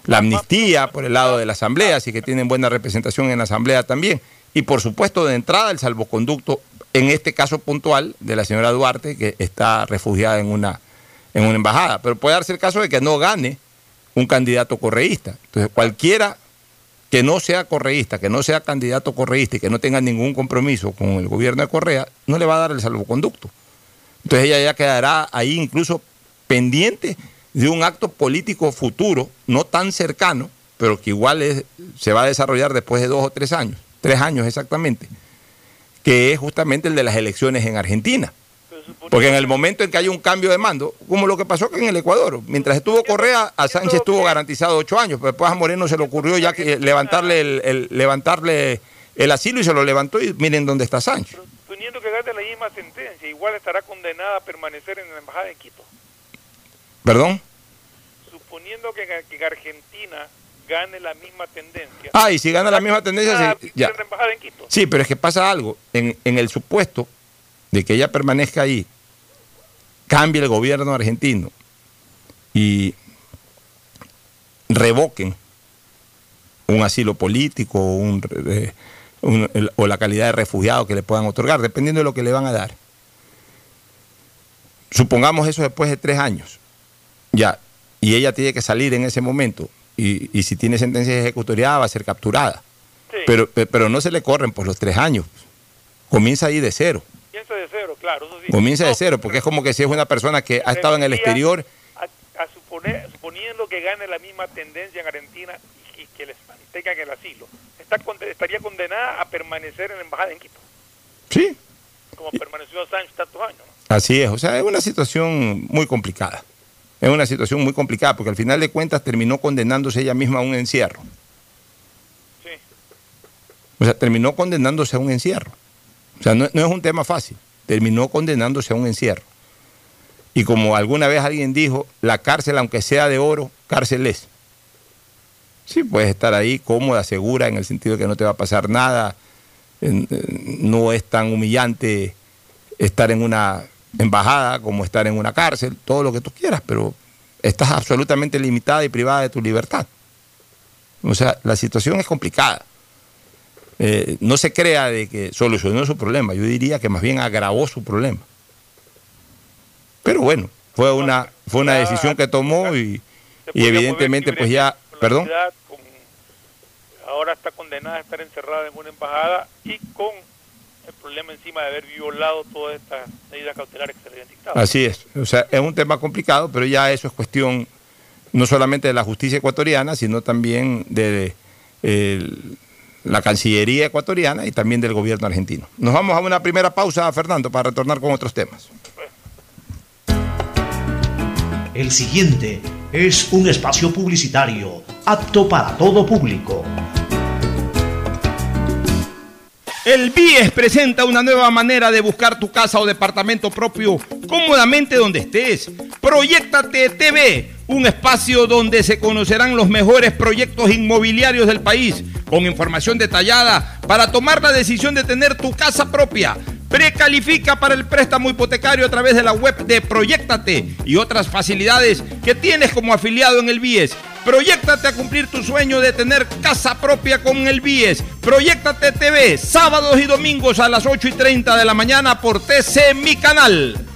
la amnistía por el lado de la Asamblea, así que tienen buena representación en la Asamblea también. Y por supuesto, de entrada, el salvoconducto, en este caso puntual, de la señora Duarte, que está refugiada en una, en una embajada. Pero puede darse el caso de que no gane un candidato correísta. Entonces, cualquiera que no sea correísta, que no sea candidato correísta y que no tenga ningún compromiso con el gobierno de Correa, no le va a dar el salvoconducto. Entonces ella ya quedará ahí incluso pendiente de un acto político futuro, no tan cercano, pero que igual es- se va a desarrollar después de dos o tres años, tres años exactamente, que es justamente el de las elecciones en Argentina. Porque en el momento en que hay un cambio de mando, como lo que pasó en el Ecuador, mientras estuvo Correa, a Sánchez estuvo garantizado ocho años, pero después a Moreno se le ocurrió ya que levantarle el, levantarle el asilo y se lo levantó y miren dónde está Sánchez. Suponiendo que gane la misma sentencia, igual estará condenada a permanecer en la embajada de Quito. ¿Perdón? Suponiendo que, que Argentina gane la misma tendencia. Ah, y si gana la misma tendencia, sí, ya. embajada en Quito. Sí, pero es que pasa algo. En, en el supuesto de que ella permanezca ahí, cambie el gobierno argentino y revoquen un asilo político eh, o la calidad de refugiado que le puedan otorgar, dependiendo de lo que le van a dar. Supongamos eso después de tres años, ya, y ella tiene que salir en ese momento, y, si tiene sentencia ejecutoriada va a ser capturada. Pero, pero no se le corren por los tres años, comienza ahí de cero. Comienza de cero, claro. Comienza de cero, porque es como que si es una persona que ha estado en el exterior. A, suponer, suponiendo que gane la misma tendencia en Argentina y, que les mantengan el asilo, está, estaría condenada a permanecer en la embajada en Quito. Sí. Como permaneció Sánchez tantos años. Así es, o sea, es una situación muy complicada. Es una situación muy complicada porque al final de cuentas terminó condenándose ella misma a un encierro. Sí. O sea, terminó condenándose a un encierro. O sea, no, es un tema fácil. Terminó condenándose a un encierro. Y como alguna vez alguien dijo, la cárcel, aunque sea de oro, cárcel es. Sí, puedes estar ahí cómoda, segura, en el sentido de que no te va a pasar nada. No es tan humillante estar en una embajada como estar en una cárcel, todo lo que tú quieras, pero estás absolutamente limitada y privada de tu libertad. O sea, la situación es complicada. Eh, no se crea de que solucionó su problema, yo diría que más bien agravó su problema. Pero bueno, fue una, fue una decisión que tomó y, evidentemente pues ya, perdón. ahora está condenada a estar encerrada en una embajada y con el problema encima de haber violado todas estas medidas cautelares que se le habían dictado. Así es, o sea, es un tema complicado, pero ya eso es cuestión no solamente de la justicia ecuatoriana, sino también de la Cancillería ecuatoriana y también del gobierno argentino. Nos vamos a una primera pausa, Fernando, para retornar con otros temas. El siguiente es un espacio publicitario apto para todo público. El BIES presenta una nueva manera de buscar tu casa o departamento propio cómodamente donde estés. Proyectate TV, un espacio donde se conocerán los mejores proyectos inmobiliarios del país, con información detallada para tomar la decisión de tener tu casa propia. Precalifica para el préstamo hipotecario a través de la web de Proyectate y otras facilidades que tienes como afiliado en el BIES. Proyectate a cumplir tu sueño de tener casa propia con el BIES. Proyectate TV, sábados y domingos a las 8 y 30 de la mañana por TC Mi Canal.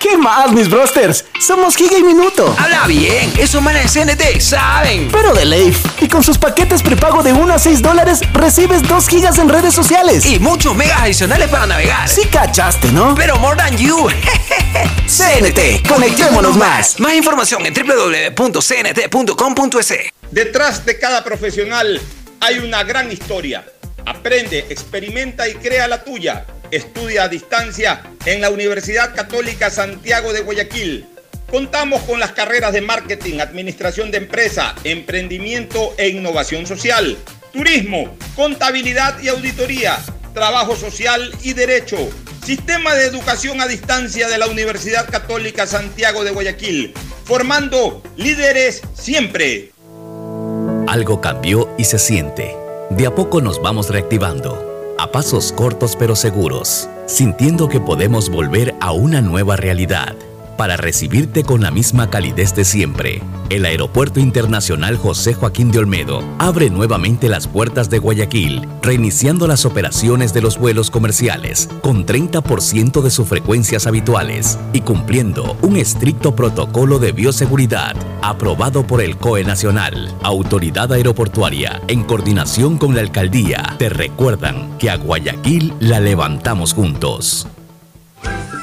¿Qué más, mis brosters? Somos Giga y Minuto. Habla bien, eso manes de CNT saben. Pero de Leif. Y con sus paquetes prepago de 1 a 6 dólares, recibes 2 gigas en redes sociales. Y muchos megas adicionales para navegar. Sí cachaste, ¿no? Pero more than you. *laughs* CNT, conectémonos más. Más información en www.cnt.com.es. Detrás de cada profesional hay una gran historia. Aprende, experimenta y crea la tuya. Estudia a distancia en la Universidad Católica Santiago de Guayaquil. Contamos con las carreras de marketing, administración de empresa, emprendimiento e innovación social, turismo, contabilidad y auditoría, trabajo social y derecho. Sistema de educación a distancia de la Universidad Católica Santiago de Guayaquil, formando líderes siempre. Algo cambió y se siente. De a poco nos vamos reactivando a pasos cortos pero seguros, sintiendo que podemos volver a una nueva realidad para recibirte con la misma calidez de siempre. El Aeropuerto Internacional José Joaquín de Olmedo abre nuevamente las puertas de Guayaquil, reiniciando las operaciones de los vuelos comerciales con 30% de sus frecuencias habituales y cumpliendo un estricto protocolo de bioseguridad aprobado por el COE Nacional. Autoridad Aeroportuaria, en coordinación con la alcaldía, te recuerdan que a Guayaquil la levantamos juntos.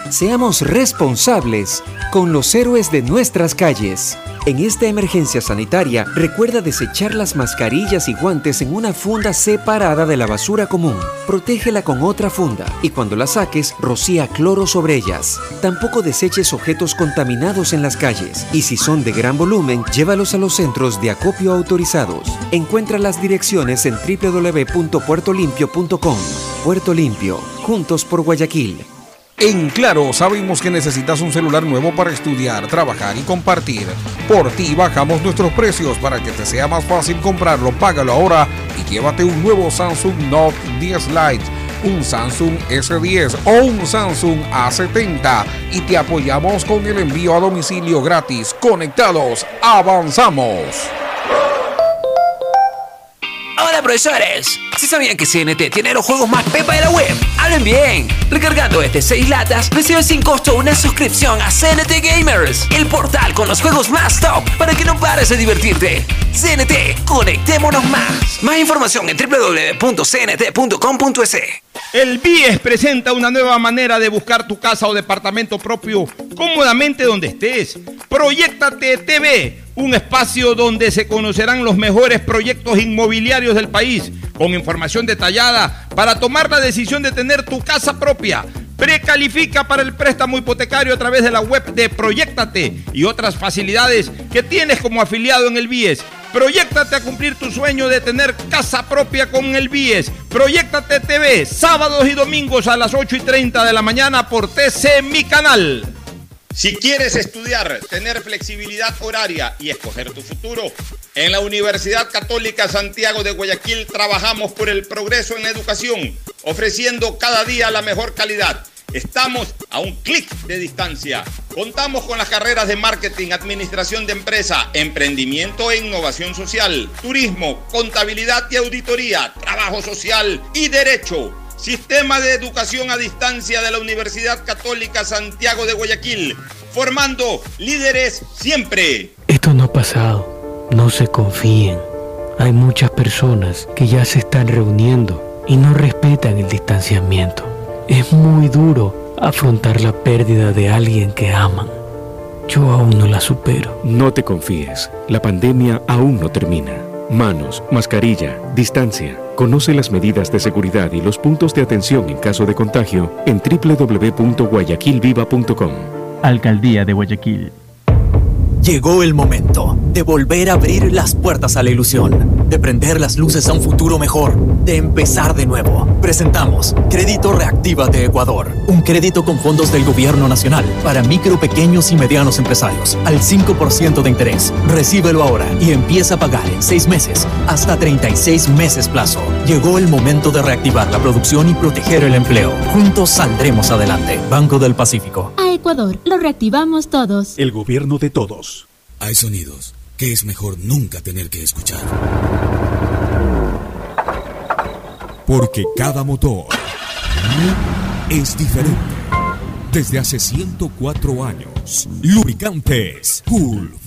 Seamos responsables con los héroes de nuestras calles. En esta emergencia sanitaria, recuerda desechar las mascarillas y guantes en una funda separada de la basura común. Protégela con otra funda y cuando la saques, rocía cloro sobre ellas. Tampoco deseches objetos contaminados en las calles y si son de gran volumen, llévalos a los centros de acopio autorizados. Encuentra las direcciones en www.puertolimpio.com. Puerto Limpio, juntos por Guayaquil. En Claro, sabemos que necesitas un celular nuevo para estudiar, trabajar y compartir. Por ti bajamos nuestros precios para que te sea más fácil comprarlo. Págalo ahora y llévate un nuevo Samsung Note 10 Lite, un Samsung S10 o un Samsung A70 y te apoyamos con el envío a domicilio gratis. Conectados, avanzamos. Hola profesores, ¿sí sabían que CNT tiene los juegos más pepa de la web? Hablen bien, recargando este 6 latas, recibes sin costo una suscripción a CNT Gamers, el portal con los juegos más top para que no pares de divertirte. CNT, conectémonos más. Más información en www.cnt.com.es. El BIES presenta una nueva manera de buscar tu casa o departamento propio cómodamente donde estés. Proyectate TV, un espacio donde se conocerán los mejores proyectos inmobiliarios del país, con información detallada para tomar la decisión de tener tu casa propia. Precalifica para el préstamo hipotecario a través de la web de Proyectate y otras facilidades que tienes como afiliado en el BIES. Proyectate a cumplir tu sueño de tener casa propia con el BIES. Proyectate TV, sábados y domingos a las 8 y 30 de la mañana por TC Mi Canal. Si quieres estudiar, tener flexibilidad horaria y escoger tu futuro, en la Universidad Católica Santiago de Guayaquil trabajamos por el progreso en la educación, ofreciendo cada día la mejor calidad. Estamos a un clic de distancia. Contamos con las carreras de marketing, administración de empresa, emprendimiento e innovación social, turismo, contabilidad y auditoría, trabajo social y derecho. Sistema de Educación a Distancia de la Universidad Católica Santiago de Guayaquil, formando líderes siempre. Esto no ha pasado, no se confíen. Hay muchas personas que ya se están reuniendo y no respetan el distanciamiento. Es muy duro afrontar la pérdida de alguien que aman. Yo aún no la supero. No te confíes, la pandemia aún no termina. Manos, mascarilla, distancia. Conoce las medidas de seguridad y los puntos de atención en caso de contagio en www.guayaquilviva.com. Alcaldía de Guayaquil. Llegó el momento de volver a abrir las puertas a la ilusión, de prender las luces a un futuro mejor, de empezar de nuevo. Presentamos Crédito Reactiva de Ecuador, un crédito con fondos del gobierno nacional para micro, pequeños y medianos empresarios, al 5% de interés. Recíbelo ahora y empieza a pagar en 6 meses, hasta 36 meses plazo. Llegó el momento de reactivar la producción y proteger el empleo. Juntos saldremos adelante. Banco del Pacífico. A Ecuador, lo reactivamos todos. El gobierno de todos. Hay sonidos que es mejor nunca tener que escuchar. Porque cada motor es diferente. Desde hace 104 años, Lubricantes Cool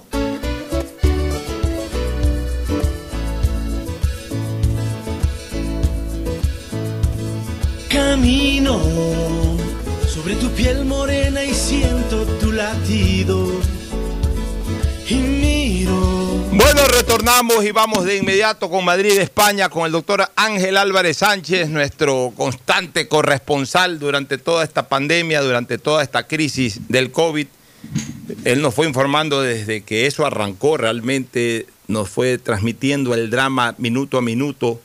Sobre tu piel morena y siento tu latido. Y miro. Bueno, retornamos y vamos de inmediato con Madrid, España, con el doctor Ángel Álvarez Sánchez, nuestro constante corresponsal durante toda esta pandemia, durante toda esta crisis del COVID. Él nos fue informando desde que eso arrancó realmente nos fue transmitiendo el drama minuto a minuto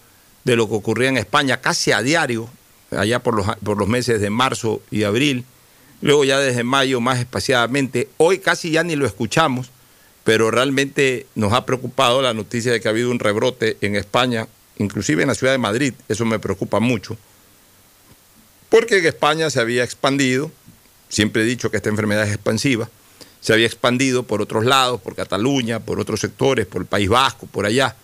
de lo que ocurría en España, casi a diario, allá por los, por los meses de marzo y abril. Luego ya desde mayo más espaciadamente. Hoy casi ya ni lo escuchamos, pero realmente nos ha preocupado la noticia de que ha habido un rebrote en España, inclusive en la ciudad de Madrid. Eso me preocupa mucho. Porque en España se había expandido, siempre he dicho que esta enfermedad es expansiva, se había expandido por otros lados, por Cataluña, por otros sectores, por el País Vasco, por allá.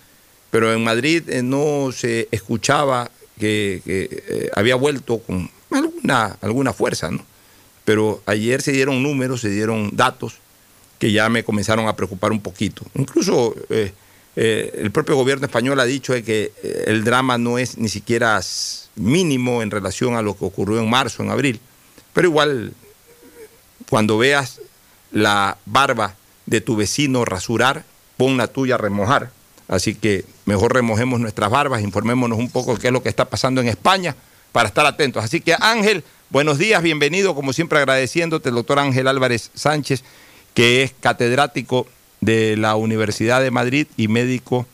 Pero en Madrid eh, no se escuchaba que, eh, había vuelto con alguna, alguna fuerza, ¿no? Pero ayer se dieron números, se dieron datos que ya me comenzaron a preocupar un poquito. Incluso eh, el propio gobierno español ha dicho que el drama no es ni siquiera mínimo en relación a lo que ocurrió en marzo, en abril. Pero igual, cuando veas la barba de tu vecino rasurar, pon la tuya a remojar. Así que mejor remojemos nuestras barbas, informémonos un poco de qué es lo que está pasando en España para estar atentos. Así que Ángel, buenos días, bienvenido, como siempre agradeciéndote, el doctor Ángel Álvarez Sánchez, que es catedrático de la Universidad de Madrid y médico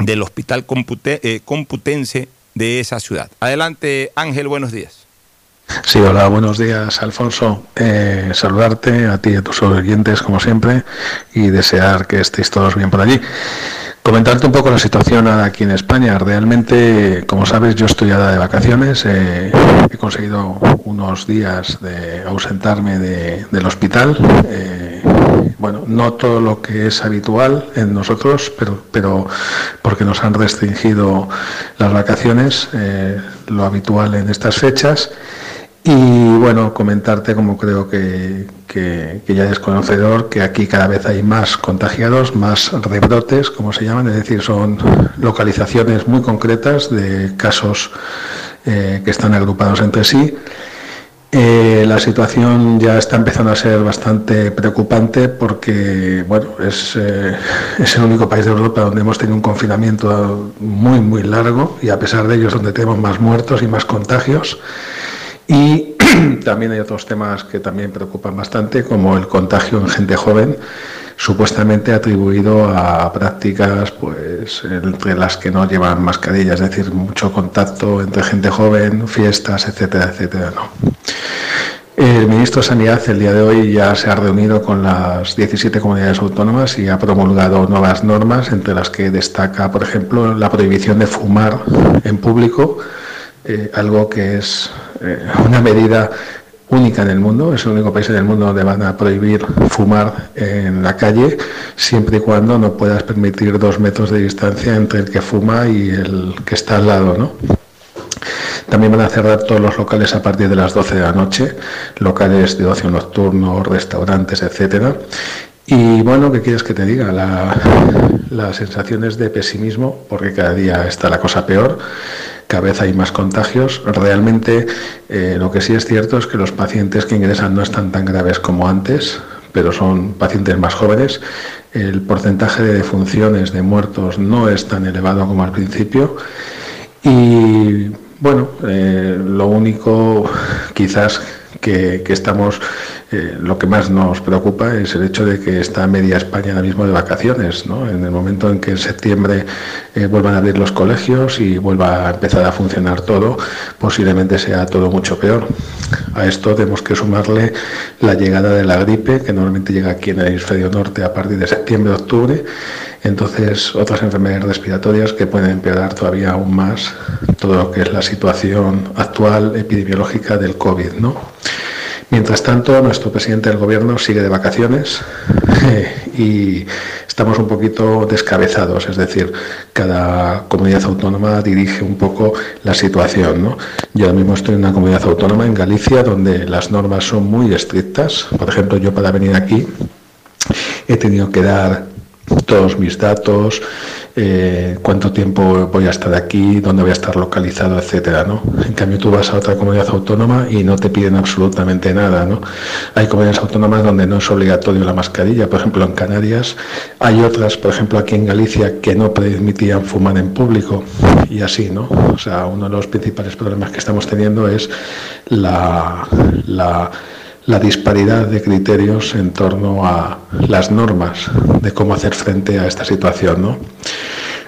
del Hospital eh, Computense de esa ciudad. Adelante, Ángel, buenos días. Sí, hola, buenos días, Alfonso. Eh, saludarte a ti y a tus oyentes, como siempre, y desear que estéis todos bien por allí. Comentarte un poco la situación aquí en España. Realmente, como sabes, yo estoy ya de vacaciones. Eh, he conseguido unos días de ausentarme del hospital. Eh, bueno, no todo lo que es habitual en nosotros, pero, pero porque nos han restringido las vacaciones, lo habitual en estas fechas. Y bueno, comentarte, como creo que, ya es conocedor, que aquí cada vez hay más contagiados, más rebrotes, como se llaman, es decir, son localizaciones muy concretas de casos eh, que están agrupados entre sí. Eh, la situación ya está empezando a ser bastante preocupante porque bueno, es, eh, *laughs* es, el único país de Europa donde hemos tenido un confinamiento muy, muy largo y a pesar de ello es donde tenemos más muertos y más contagios. Y *clears throat* también hay otros temas que también preocupan bastante, como el contagio en gente joven, supuestamente atribuido a prácticas pues entre las que no llevan mascarilla, es decir, mucho contacto entre gente joven, fiestas, etcétera, etcétera. ¿no? El ministro de Sanidad el día de hoy ya se ha reunido con las 17 comunidades autónomas y ha promulgado nuevas normas, entre las que destaca, por ejemplo, la prohibición de fumar en público, eh, algo que es eh, una medida única en el mundo, es el único país en el mundo donde van a prohibir fumar en la calle, siempre y cuando no puedas permitir dos metros de distancia entre el que fuma y el que está al lado, ¿no? También van a cerrar todos los locales a partir de las 12 de la noche, locales de ocio nocturno, restaurantes, etcétera. Y bueno, ¿qué quieres que te diga? La, la sensación es de pesimismo, porque cada día está la cosa peor cada vez hay más contagios. Realmente eh, lo que sí es cierto es que los pacientes que ingresan no están tan graves como antes, pero son pacientes más jóvenes. El porcentaje de defunciones, de muertos, no es tan elevado como al principio. Y bueno, eh, lo único quizás que, estamos, eh, lo que más nos preocupa es el hecho de que está media España ahora mismo de vacaciones, ¿no? En el momento en que en septiembre eh, vuelvan a abrir los colegios y vuelva a empezar a funcionar todo, posiblemente sea todo mucho peor. A esto tenemos que sumarle la llegada de la gripe, que normalmente llega aquí en el hemisferio norte a partir de septiembre-octubre, entonces otras enfermedades respiratorias que pueden empeorar todavía aún más todo lo que es la situación actual epidemiológica del COVID, ¿no? Mientras tanto, nuestro presidente del gobierno sigue de vacaciones *laughs* y estamos un poquito descabezados, es decir, cada comunidad autónoma dirige un poco la situación. ¿no? Yo ahora mismo estoy en una comunidad autónoma, en Galicia, donde las normas son muy estrictas. Por ejemplo, yo para venir aquí he tenido que dar todos mis datos, eh, cuánto tiempo voy a estar aquí, dónde voy a estar localizado, etcétera, ¿no? En cambio tú vas a otra comunidad autónoma y no te piden absolutamente nada, ¿no? Hay comunidades autónomas donde no es obligatorio la mascarilla, por ejemplo en Canarias, hay otras, por ejemplo aquí en Galicia, que no permitían fumar en público y así, ¿no? O sea, uno de los principales problemas que estamos teniendo es la, la la disparidad de criterios en torno a las normas de cómo hacer frente a esta situación. ¿no?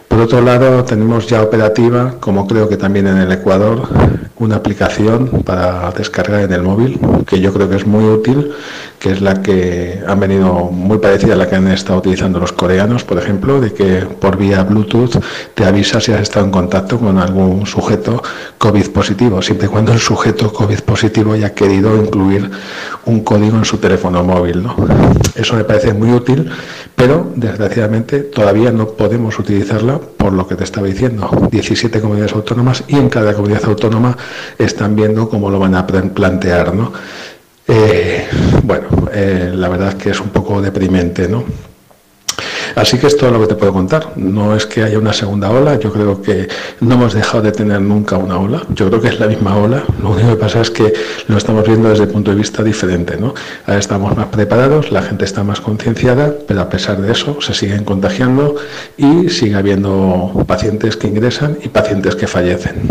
Por otro lado, tenemos ya operativa, como creo que también en el Ecuador, una aplicación para descargar en el móvil, que yo creo que es muy útil, que es la que han venido muy parecida a la que han estado utilizando los coreanos, por ejemplo, de que por vía Bluetooth te avisa si has estado en contacto con algún sujeto COVID positivo, siempre y cuando el sujeto COVID positivo haya querido incluir un código en su teléfono móvil. ¿no? Eso me parece muy útil, pero desgraciadamente todavía no podemos utilizarla por lo que te estaba diciendo. 17 comunidades autónomas y en cada comunidad autónoma están viendo cómo lo van a plantear, ¿no? Eh, bueno, eh, la verdad es que es un poco deprimente, ¿no? Así que es lo que te puedo contar. No es que haya una segunda ola, yo creo que no hemos dejado de tener nunca una ola. Yo creo que es la misma ola. Lo único que pasa es que lo estamos viendo desde el punto de vista diferente. ¿no? Ahora estamos más preparados, la gente está más concienciada, pero a pesar de eso se siguen contagiando y sigue habiendo pacientes que ingresan y pacientes que fallecen.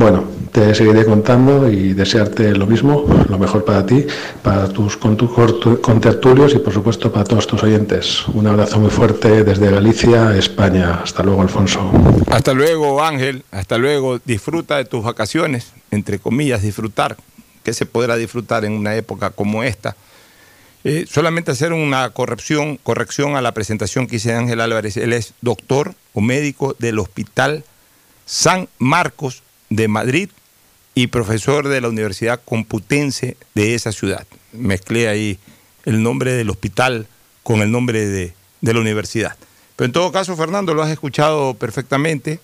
Bueno, te seguiré contando y desearte lo mismo, lo mejor para ti, para tus contertulios y por supuesto para todos tus oyentes. Un abrazo muy fuerte desde Galicia, España. Hasta luego, Alfonso. Hasta luego, Ángel. Hasta luego. Disfruta de tus vacaciones, entre comillas, disfrutar. ¿Qué se podrá disfrutar en una época como esta? Eh, solamente hacer una corrección, corrección a la presentación que hice de Ángel Álvarez. Él es doctor o médico del Hospital San Marcos de Madrid y profesor de la Universidad Computense de esa ciudad. Mezclé ahí el nombre del hospital con el nombre de, de la universidad. Pero en todo caso, Fernando, lo has escuchado perfectamente.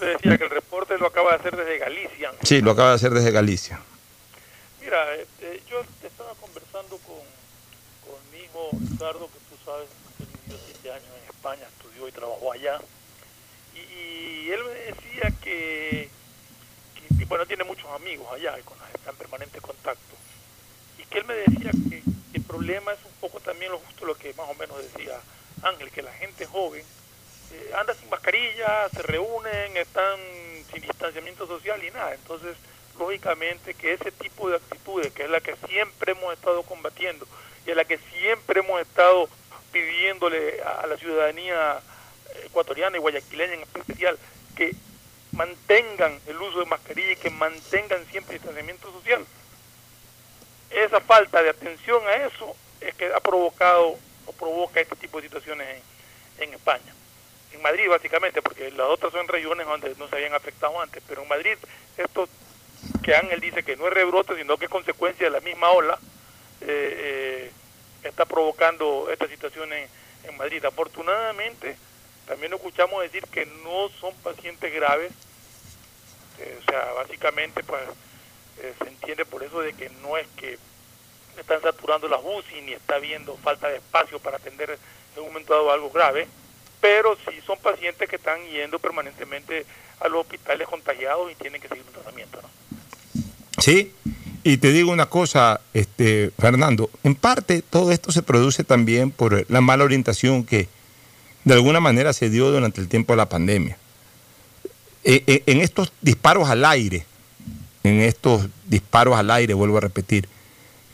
Le decía que el reporte lo acaba de hacer desde Galicia. Sí, lo acaba de hacer desde Galicia. Mira, este, yo estaba conversando con, con mi hijo Ricardo, que tú sabes que vivió siete años en España, estudió y trabajó allá. Y, y él me decía que bueno, tiene muchos amigos allá con los que está en permanente contacto. Y que él me decía que el problema es un poco también lo justo lo que más o menos decía Ángel, que la gente joven eh, anda sin mascarilla, se reúnen, están sin distanciamiento social y nada. Entonces, lógicamente que ese tipo de actitudes, que es la que siempre hemos estado combatiendo y es la que siempre hemos estado pidiéndole a la ciudadanía ecuatoriana y guayaquileña en especial, que mantengan el uso de mascarilla y que mantengan siempre distanciamiento social. Esa falta de atención a eso es que ha provocado o provoca este tipo de situaciones en, España. En Madrid básicamente, porque las otras son regiones donde no se habían afectado antes, pero en Madrid esto que Ángel dice que no es rebrote, sino que es consecuencia de la misma ola, eh, eh, está provocando esta situación en, en Madrid. Afortunadamente, también escuchamos decir que no son pacientes graves, eh, o sea, básicamente pues eh, se entiende por eso de que no es que están saturando las UCI ni está habiendo falta de espacio para atender en un momento dado algo grave, pero sí son pacientes que están yendo permanentemente a los hospitales contagiados y tienen que seguir un tratamiento. Sí, y te digo una cosa, este, Fernando, en parte todo esto se produce también por la mala orientación que de alguna manera se dio durante el tiempo de la pandemia. Eh, eh, en estos disparos al aire, en estos disparos al aire, vuelvo a repetir,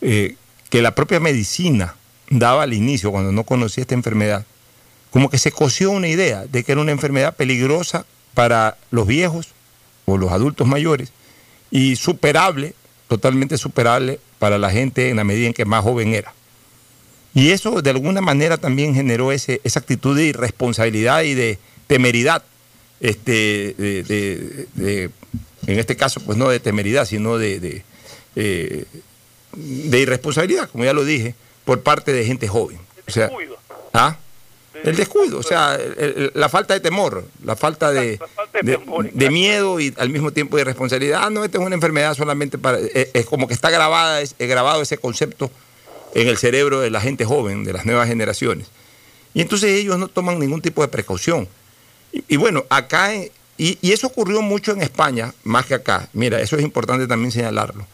eh, que la propia medicina daba al inicio, cuando no conocía esta enfermedad, como que se coció una idea de que era una enfermedad peligrosa para los viejos o los adultos mayores y superable, totalmente superable para la gente en la medida en que más joven era. Y eso de alguna manera también generó ese, esa actitud de irresponsabilidad y de temeridad este, de, en este caso, pues no de temeridad, sino de, de, eh, irresponsabilidad, como ya lo dije, por parte de gente joven. O sea, ¿ah? El descuido, o sea, la falta de temor, la falta de, de, miedo y al mismo tiempo de responsabilidad. Ah, no, esta es una enfermedad solamente para. Es, como que está grabada, es, grabado ese concepto en el cerebro de la gente joven, de las nuevas generaciones. Y entonces ellos no toman ningún tipo de precaución. Y, bueno, acá, y, eso ocurrió mucho en España, más que acá. Mira, eso es importante también señalarlo.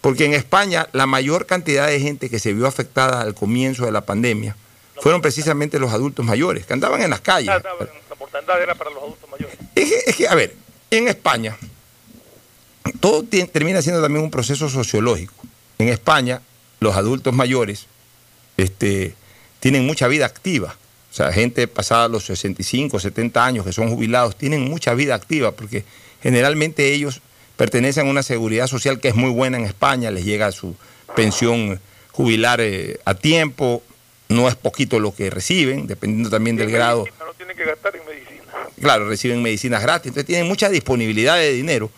Porque en España la mayor cantidad de gente que se vio afectada al comienzo de la pandemia fueron precisamente los adultos mayores, que andaban en las calles. La mortandad era para los adultos mayores. Es que, a ver, en España, todo termina siendo también un proceso sociológico. En España, los adultos mayores este, tienen mucha vida activa. O sea, gente pasada los 65, 70 años que son jubilados, tienen mucha vida activa porque generalmente ellos pertenecen a una seguridad social que es muy buena en España, les llega su pensión jubilar eh, a tiempo, no es poquito lo que reciben, dependiendo también del grado. No tienen que gastar en medicina. Claro, reciben medicinas gratis, entonces tienen mucha disponibilidad de dinero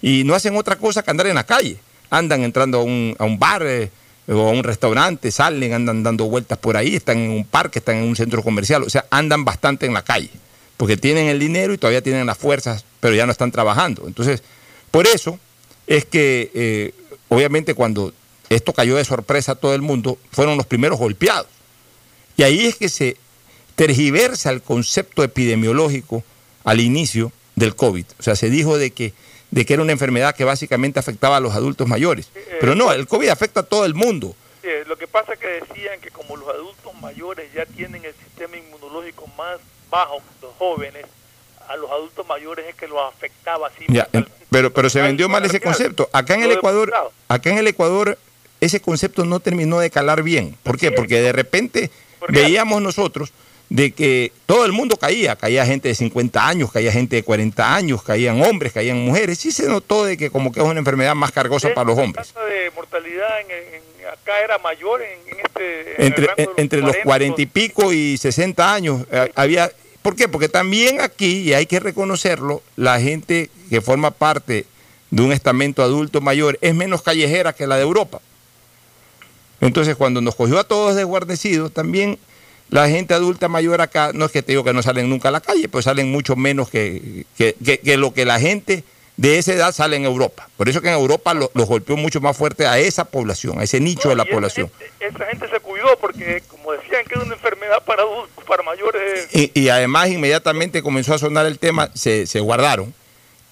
y no hacen otra cosa que andar en la calle. Andan entrando a un, a un bar eh, o a un restaurante, salen, andan dando vueltas por ahí, están en un parque, están en un centro comercial, o sea, andan bastante en la calle, porque tienen el dinero y todavía tienen las fuerzas, pero ya no están trabajando. Entonces, por eso es que, eh, obviamente, cuando esto cayó de sorpresa a todo el mundo, fueron los primeros golpeados. Y ahí es que se tergiversa el concepto epidemiológico al inicio del COVID. O sea, se dijo de que, de que era una enfermedad que básicamente afectaba a los adultos mayores. Pero no, el COVID afecta a todo el mundo. Sí, lo que pasa es que decían que como los adultos mayores ya tienen el sistema inmunológico más bajo que los jóvenes, a los adultos mayores es que los afectaba así. Ya, pero, pero se vendió mal ese concepto. Acá en el Ecuador, acá en el Ecuador, ese concepto no terminó de calar bien. ¿Por qué? Porque de repente veíamos nosotros de que todo el mundo caía, caía gente de 50 años, caía gente de 40 años, caían hombres, caían mujeres, sí se notó de que como que es una enfermedad más cargosa para los hombres. La tasa de mortalidad en, en- acá era mayor en, en este... Entre, los entre los 40, 40 y pico y 60 años eh, había... ¿Por qué? Porque también aquí, y hay que reconocerlo, la gente que forma parte de un estamento adulto mayor es menos callejera que la de Europa. Entonces, cuando nos cogió a todos desguarnecidos, también la gente adulta mayor acá, no es que te digo que no salen nunca a la calle, pues salen mucho menos que, que- que- que lo que la gente de esa edad sale en Europa. Por eso que en Europa lo- los golpeó mucho más fuerte a esa población, a ese nicho de la población. Esa gente se cuidó porque, como decían, que era una enfermedad para adultos, para mayores. Y, y además inmediatamente comenzó a sonar el tema, se, se guardaron.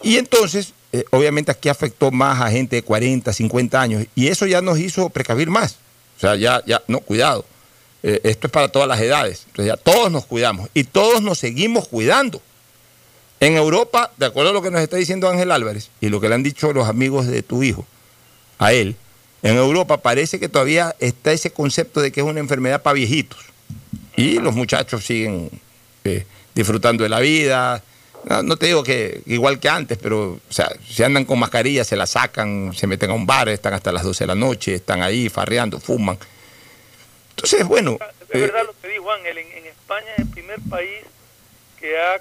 Y entonces, eh, obviamente aquí afectó más a gente de 40, 50 años. Y eso ya nos hizo precavir más. O sea, ya, ya, no, cuidado. Eh, esto es para todas las edades. Entonces ya todos nos cuidamos y todos nos seguimos cuidando. En Europa, de acuerdo a lo que nos está diciendo Ángel Álvarez y lo que le han dicho los amigos de tu hijo a él, en Europa parece que todavía está ese concepto de que es una enfermedad para viejitos. Y los muchachos siguen eh, disfrutando de la vida. No, te digo que igual que antes, pero o sea, si andan con mascarilla, se la sacan, se meten a un bar, están hasta las 12 de la noche, están ahí farreando, fuman. Entonces, bueno, Es eh, verdad lo que dijo Ángel, en, en España es el primer país que ha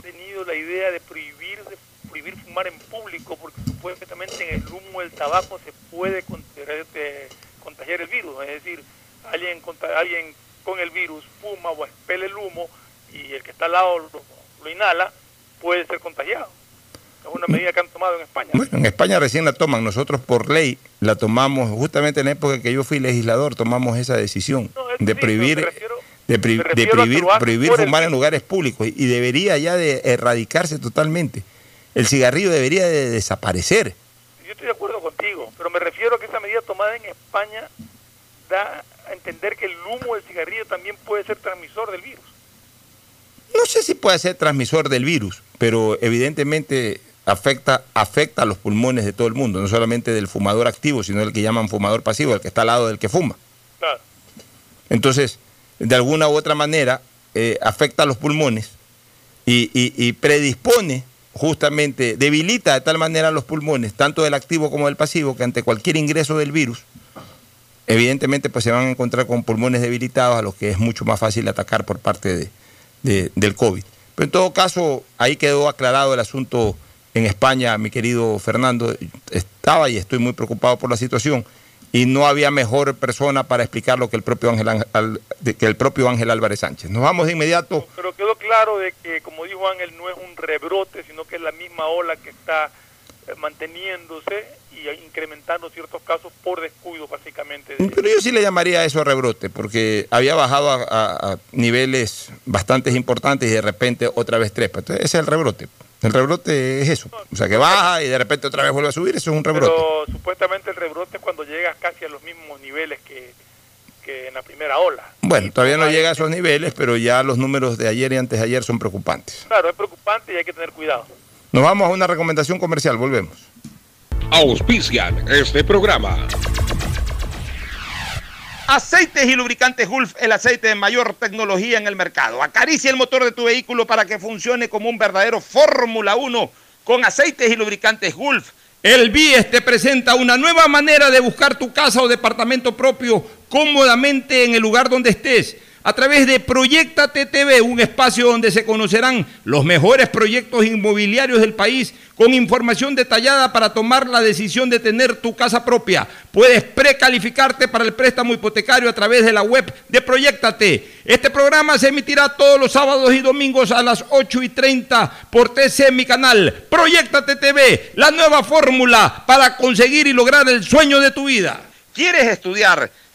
tenido la idea de prohibir, de prohibir fumar en público porque supuestamente en el humo del tabaco se puede contagiar, eh, contagiar el virus. Es decir, alguien, alguien con el virus fuma o expele el humo y el que está al lado lo, lo inhala, puede ser contagiado. Es una medida que han tomado en España. Bueno, en España recién la toman. Nosotros por ley la tomamos, justamente en la época que yo fui legislador, tomamos esa decisión de prohibir, de, pri- prohibir, prohibir el fumar en lugares públicos y debería ya de erradicarse totalmente. El cigarrillo debería de desaparecer. Yo estoy de acuerdo contigo, pero me refiero a que esa medida tomada en España da a entender que el humo del cigarrillo también puede ser transmisor del virus. No sé si puede ser transmisor del virus, pero evidentemente afecta, afecta a los pulmones de todo el mundo, no solamente del fumador activo, sino del que llaman fumador pasivo, el que está al lado del que fuma. Claro. Entonces, de alguna u otra manera, eh, afecta a los pulmones y, y- y predispone justamente, debilita de tal manera los pulmones, tanto del activo como del pasivo, que ante cualquier ingreso del virus, evidentemente pues se van a encontrar con pulmones debilitados a los que es mucho más fácil atacar por parte de, de- del COVID. Pero en todo caso, ahí quedó aclarado el asunto en España, mi querido Fernando. Estaba y estoy muy preocupado por la situación y no había mejor persona para explicarlo que el propio Ángel, que el propio Ángel Álvarez Sánchez. Nos vamos de inmediato. Pero quedó claro de que, como dijo Ángel, no es un rebrote, sino que es la misma ola que está eh, manteniéndose y incrementando ciertos casos por descuido, básicamente. de- Pero yo sí le llamaría a eso rebrote, porque había bajado a, a- a niveles bastante importantes y de repente otra vez trepa. Entonces, ese es el rebrote. El rebrote es eso. O sea, que baja y de repente otra vez vuelve a subir, eso es un rebrote. Pero supuestamente el rebrote es cuando llegas casi a los mismos niveles que, que en la primera ola. Bueno, todavía no llega a esos niveles, pero ya los números de ayer y antes de ayer son preocupantes. Claro, es preocupante y hay que tener cuidado. Nos vamos a una recomendación comercial, volvemos. Auspician este programa. Aceites y lubricantes Gulf, el aceite de mayor tecnología en el mercado. Acaricia el motor de tu vehículo para que funcione como un verdadero Fórmula 1 con aceites y lubricantes Gulf. El BIES te presenta una nueva manera de buscar tu casa o departamento propio cómodamente en el lugar donde estés a través de Proyecta TV, un espacio donde se conocerán los mejores proyectos inmobiliarios del país con información detallada para tomar la decisión de tener tu casa propia. Puedes precalificarte para el préstamo hipotecario a través de la web de Proyectate. Este programa se emitirá todos los sábados y domingos a las 8 y 30 por TC, mi canal. Proyectate TV, la nueva fórmula para conseguir y lograr el sueño de tu vida. ¿Quieres estudiar?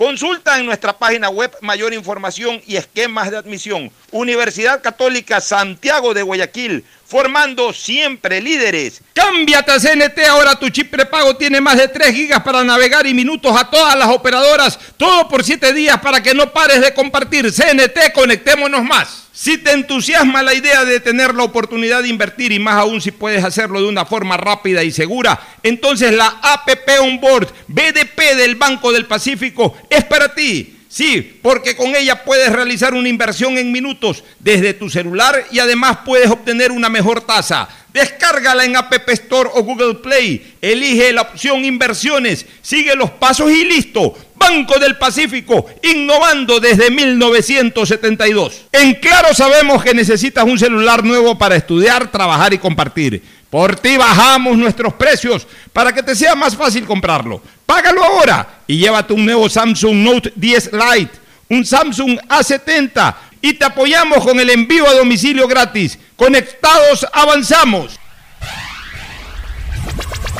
Consulta en nuestra página web mayor información y esquemas de admisión. Universidad Católica Santiago de Guayaquil, formando siempre líderes. Cámbiate a CNT, ahora tu chip prepago tiene más de 3 gigas para navegar y minutos a todas las operadoras, todo por 7 días para que no pares de compartir. CNT, conectémonos más. Si te entusiasma la idea de tener la oportunidad de invertir y más aún si puedes hacerlo de una forma rápida y segura, entonces la APP Onboard BDP del Banco del Pacífico es para ti. Sí, porque con ella puedes realizar una inversión en minutos desde tu celular y además puedes obtener una mejor tasa. Descárgala en App Store o Google Play. Elige la opción inversiones, sigue los pasos y listo. Banco del Pacífico, innovando desde 1972. En Claro sabemos que necesitas un celular nuevo para estudiar, trabajar y compartir. Por ti bajamos nuestros precios para que te sea más fácil comprarlo. Págalo ahora y llévate un nuevo Samsung Note 10 Lite, un Samsung A70 y te apoyamos con el envío a domicilio gratis. Conectados avanzamos.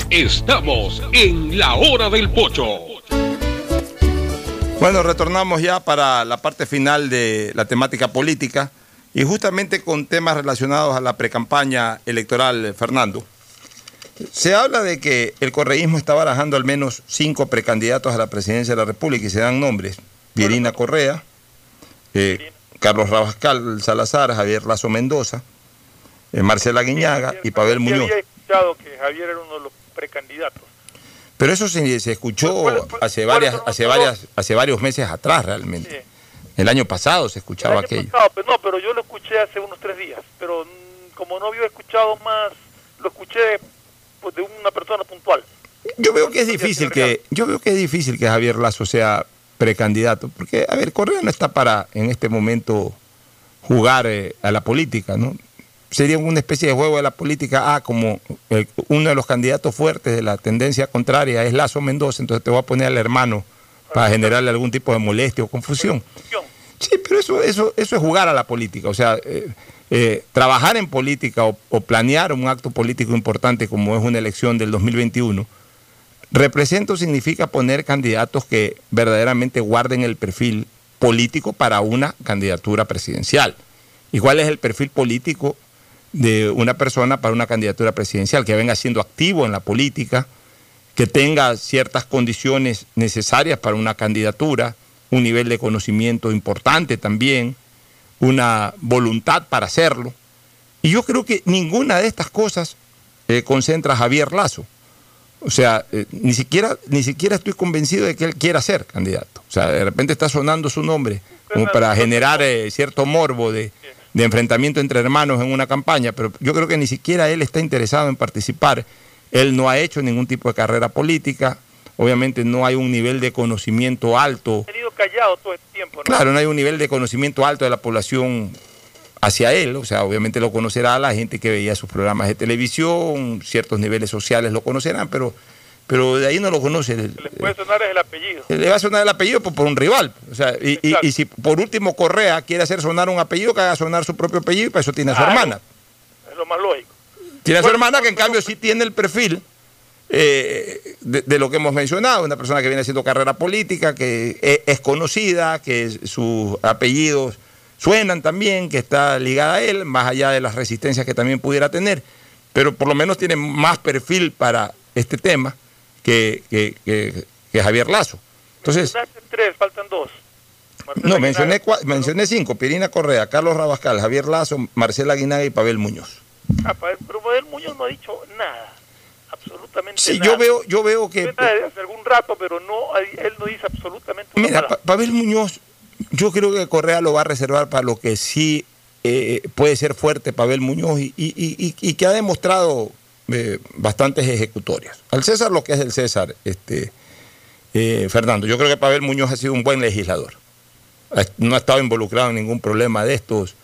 Estamos en la hora del pocho. Bueno, retornamos ya para la parte final de la temática política. Y justamente con temas relacionados a la precampaña electoral, Fernando, se habla de que el correísmo está barajando al menos cinco precandidatos a la presidencia de la República y se dan nombres. Pierina Correa, eh, Carlos Rabascal Salazar, Javier Lazo Mendoza, eh, Marcela Guiñaga y Pavel Muñoz. había escuchado que Javier era uno de los precandidatos. Pero eso se, se escuchó hace varias, hace varias, hace varios meses atrás realmente. El año pasado se escuchaba aquello. pero no, pero yo lo escuché hace unos tres días. Pero mm, como no había escuchado más, lo escuché pues, de una persona puntual. Yo veo que es difícil que yo veo que es difícil que Javier Lazo sea precandidato, porque a ver, Correa no está para en este momento jugar eh, a la política, ¿no? Sería una especie de juego de la política, ah, como eh, uno de los candidatos fuertes de la tendencia contraria es Lazo Mendoza, entonces te voy a poner al hermano para generarle algún tipo de molestia o confusión. Sí, pero eso, eso, eso es jugar a la política. O sea, eh, eh, trabajar en política o, planear un acto político importante como es una elección del 2021, represento significa poner candidatos que verdaderamente guarden el perfil político para una candidatura presidencial. ¿Y cuál es el perfil político de una persona para una candidatura presidencial? Que venga siendo activo en la política, que tenga ciertas condiciones necesarias para una candidatura, un nivel de conocimiento importante también, una voluntad para hacerlo. Y yo creo que ninguna de estas cosas eh, concentra a Javier Lazo. O sea, eh, ni, siquiera, ni siquiera estoy convencido de que él quiera ser candidato. O sea, de repente está sonando su nombre como para generar eh, cierto morbo de, de enfrentamiento entre hermanos en una campaña, pero yo creo que ni siquiera él está interesado en participar. Él no ha hecho ningún tipo de carrera política, obviamente no hay un nivel de conocimiento alto. tenido callado todo el tiempo. ¿no? Claro, no hay un nivel de conocimiento alto de la población hacia él, o sea, obviamente lo conocerá la gente que veía sus programas de televisión, ciertos niveles sociales lo conocerán, pero, pero de ahí no lo conoce. Le puede sonar el apellido. Le va a sonar el apellido por, un rival. O sea, y, y, si por último Correa quiere hacer sonar un apellido, que haga sonar su propio apellido y para eso tiene a su hermana. Es lo más lógico. Tiene a su hermana que en cambio sí tiene el perfil eh, de, lo que hemos mencionado, una persona que viene haciendo carrera política, que es, conocida, que sus apellidos suenan también, que está ligada a él, más allá de las resistencias que también pudiera tener, pero por lo menos tiene más perfil para este tema que, que- que- que Javier Lazo. Entonces, tres, faltan dos. no, mencioné, mencioné cinco, Pirina Correa, Carlos Rabascal, Javier Lazo, Marcela Aguinaga y Pavel Muñoz. Ah, pero Pavel Muñoz no ha dicho nada, absolutamente Sí, nada. yo veo, yo veo que... Hace algún rato, pero no, él no dice absolutamente una Mira. Pa- Pavel Muñoz, yo creo que Correa lo va a reservar para lo que sí eh, puede ser fuerte Pavel Muñoz y, y- y- y que ha demostrado eh, bastantes ejecutorias. Al César lo que es el César, este, eh, Fernando, yo creo que Pavel Muñoz ha sido un buen legislador. No ha estado involucrado en ningún problema de estos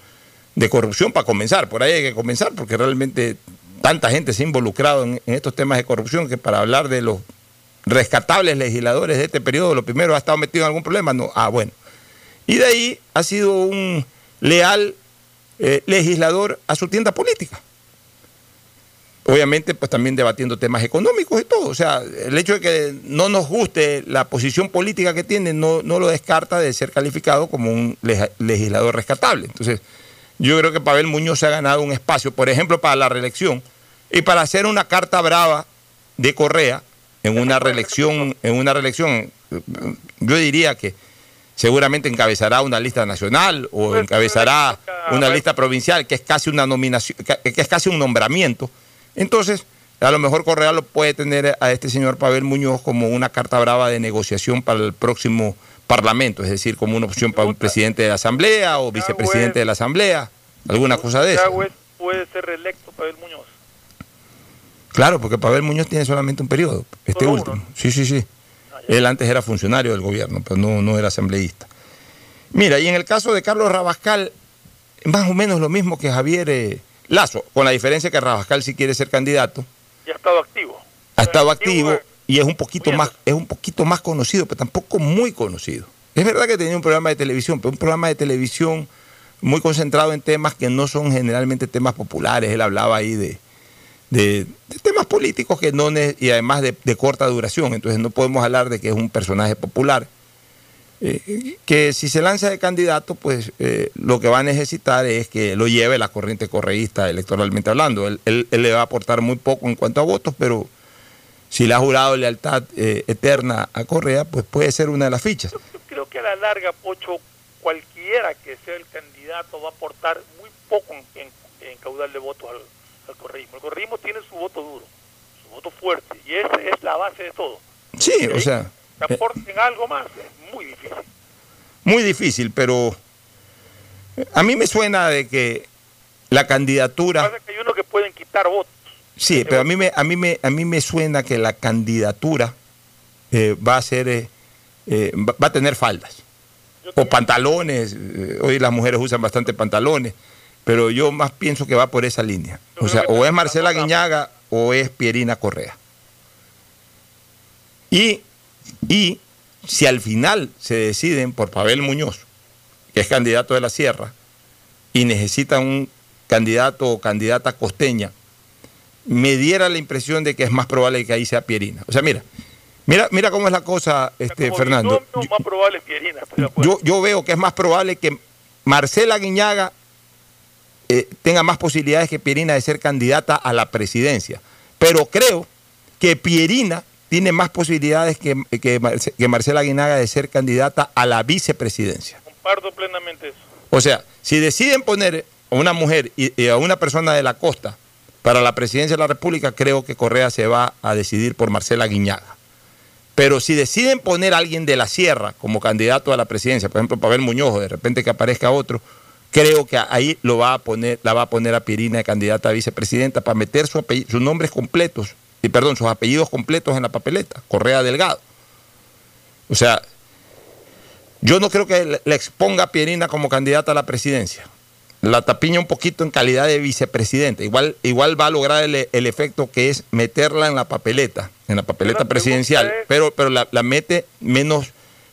de corrupción para comenzar. Por ahí hay que comenzar porque realmente tanta gente se ha involucrado en, estos temas de corrupción que para hablar de los rescatables legisladores de este periodo, lo primero ha estado metido en algún problema. No, ah, bueno. Y de ahí ha sido un leal eh, legislador a su tienda política. Obviamente, pues también debatiendo temas económicos y todo. O sea, el hecho de que no nos guste la posición política que tiene no, no lo descarta de ser calificado como un legislador rescatable. Entonces, yo creo que Pavel Muñoz se ha ganado un espacio, por ejemplo, para la reelección y para hacer una carta brava de Correa en una reelección, en una reelección, yo diría que seguramente encabezará una lista nacional o encabezará una lista provincial, que es casi una nominación, que es casi un nombramiento. Entonces, a lo mejor Correa lo puede tener a este señor Pavel Muñoz como una carta brava de negociación para el próximo Parlamento, es decir, como una opción para un presidente de la Asamblea o vicepresidente de la Asamblea, alguna cosa de eso. Chagüez puede ser reelecto Pavel Muñoz. Claro, porque Pavel Muñoz tiene solamente un periodo, este Solo último. Sí, sí, sí. Él antes era funcionario del gobierno, pero no, no era asambleísta. Mira, y en el caso de Carlos Rabascal, más o menos lo mismo que Javier eh, Lazo, con la diferencia que Rabascal sí quiere ser candidato, Ya ha estado activo. ha estado activo y es un poquito más, es un poquito más conocido, pero tampoco muy conocido. Es verdad que tenía un programa de televisión, pero un programa de televisión muy concentrado en temas que no son generalmente temas populares. Él hablaba ahí de, de- temas políticos que no y además de, de corta duración. Entonces no podemos hablar de que es un personaje popular. Eh, que si se lanza de candidato, pues eh, lo que va a necesitar es que lo lleve la corriente correísta electoralmente hablando. Él, él- él le va a aportar muy poco en cuanto a votos, pero si le ha jurado lealtad eh, eterna a Correa, pues puede ser una de las fichas. Yo creo que a la larga, Pocho, cualquiera que sea el candidato va a aportar muy poco en, en- en caudal de votos al, al correísmo. El correísmo tiene su voto duro, su voto fuerte, y esa es la base de todo. Sí, o sea, Que aporten algo más es muy difícil. muy difícil, pero a mí me suena de que la candidatura... Pasa que hay uno que pueden quitar votos. Sí, pero a mí me, a mí me, a mí me suena que la candidatura eh, va a ser, eh, eh, va, a tener faldas o pantalones. eh, hoy las mujeres usan bastante pantalones, pero yo más pienso que va por esa línea. O sea, o es Marcela Guiñaga o es Pierina Correa. Y, y si al final se deciden por Pavel Muñoz, que es candidato de la Sierra, y necesitan un candidato o candidata costeña, me diera la impresión de que es más probable que ahí sea Pierina. O sea, mira, mira, mira cómo es la cosa, este, Fernando. más probable es Pierina. Yo, yo veo que es más probable que Marcela Guiñaga eh, tenga más posibilidades que Pierina de ser candidata a la presidencia. Pero creo que Pierina tiene más posibilidades que, que, Marce- que Marcela Guiñaga de ser candidata a la vicepresidencia. Comparto plenamente eso. O sea, si deciden poner a una mujer y, y a una persona de la costa para la presidencia de la República, creo que Correa se va a decidir por Marcela Guiñaga. Pero si deciden poner a alguien de la sierra como candidato a la presidencia, por ejemplo, Pavel Muñoz, de repente que aparezca otro, creo que ahí lo va a poner, la va a poner a Pirina de candidata a vicepresidenta para meter su apellido- sus nombres completos, y perdón, sus apellidos completos en la papeleta, Correa Delgado. O sea, yo no creo que le- exponga a Pierina como candidata a la presidencia. La tapiña un poquito en calidad de vicepresidente. Igual, igual va a lograr el, el efecto que es meterla en la papeleta, en la papeleta presidencial, pero, pero la, la mete menos,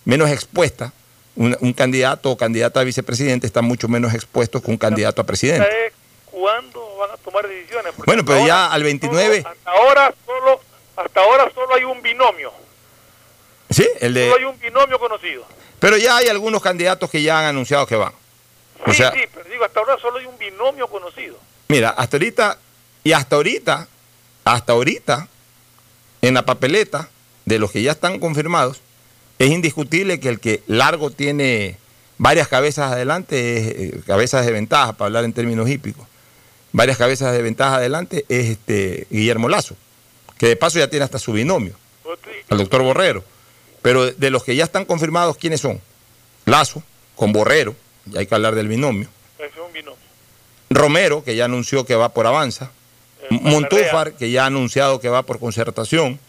menos expuesta. Un, un candidato o candidata a vicepresidente está mucho menos expuesto que un candidato a presidente. ¿Cuándo van a tomar decisiones? Porque Bueno, pero ya al 29, hasta ahora solo hasta ahora solo hay un binomio. sí, el de, Solo hay un binomio conocido. pero ya hay algunos candidatos que ya han anunciado que van. O Sí, sea, sí, pero digo, hasta ahora solo hay un binomio conocido. Mira, hasta ahorita, y hasta ahorita, hasta ahorita, en la papeleta de los que ya están confirmados, es indiscutible que el que largo tiene varias cabezas adelante, es, eh, cabezas de ventaja, para hablar en términos hípicos, varias cabezas de ventaja adelante, es este Guillermo Lazo, que de paso ya tiene hasta su binomio, al doctor Borrero. Pero de los que ya están confirmados, ¿quiénes son? Lazo, con Borrero, ya hay que hablar del binomio. Ese es un binomio. Romero, que ya anunció que va por Avanza. Montúfar, que ya ha anunciado que va por Concertación.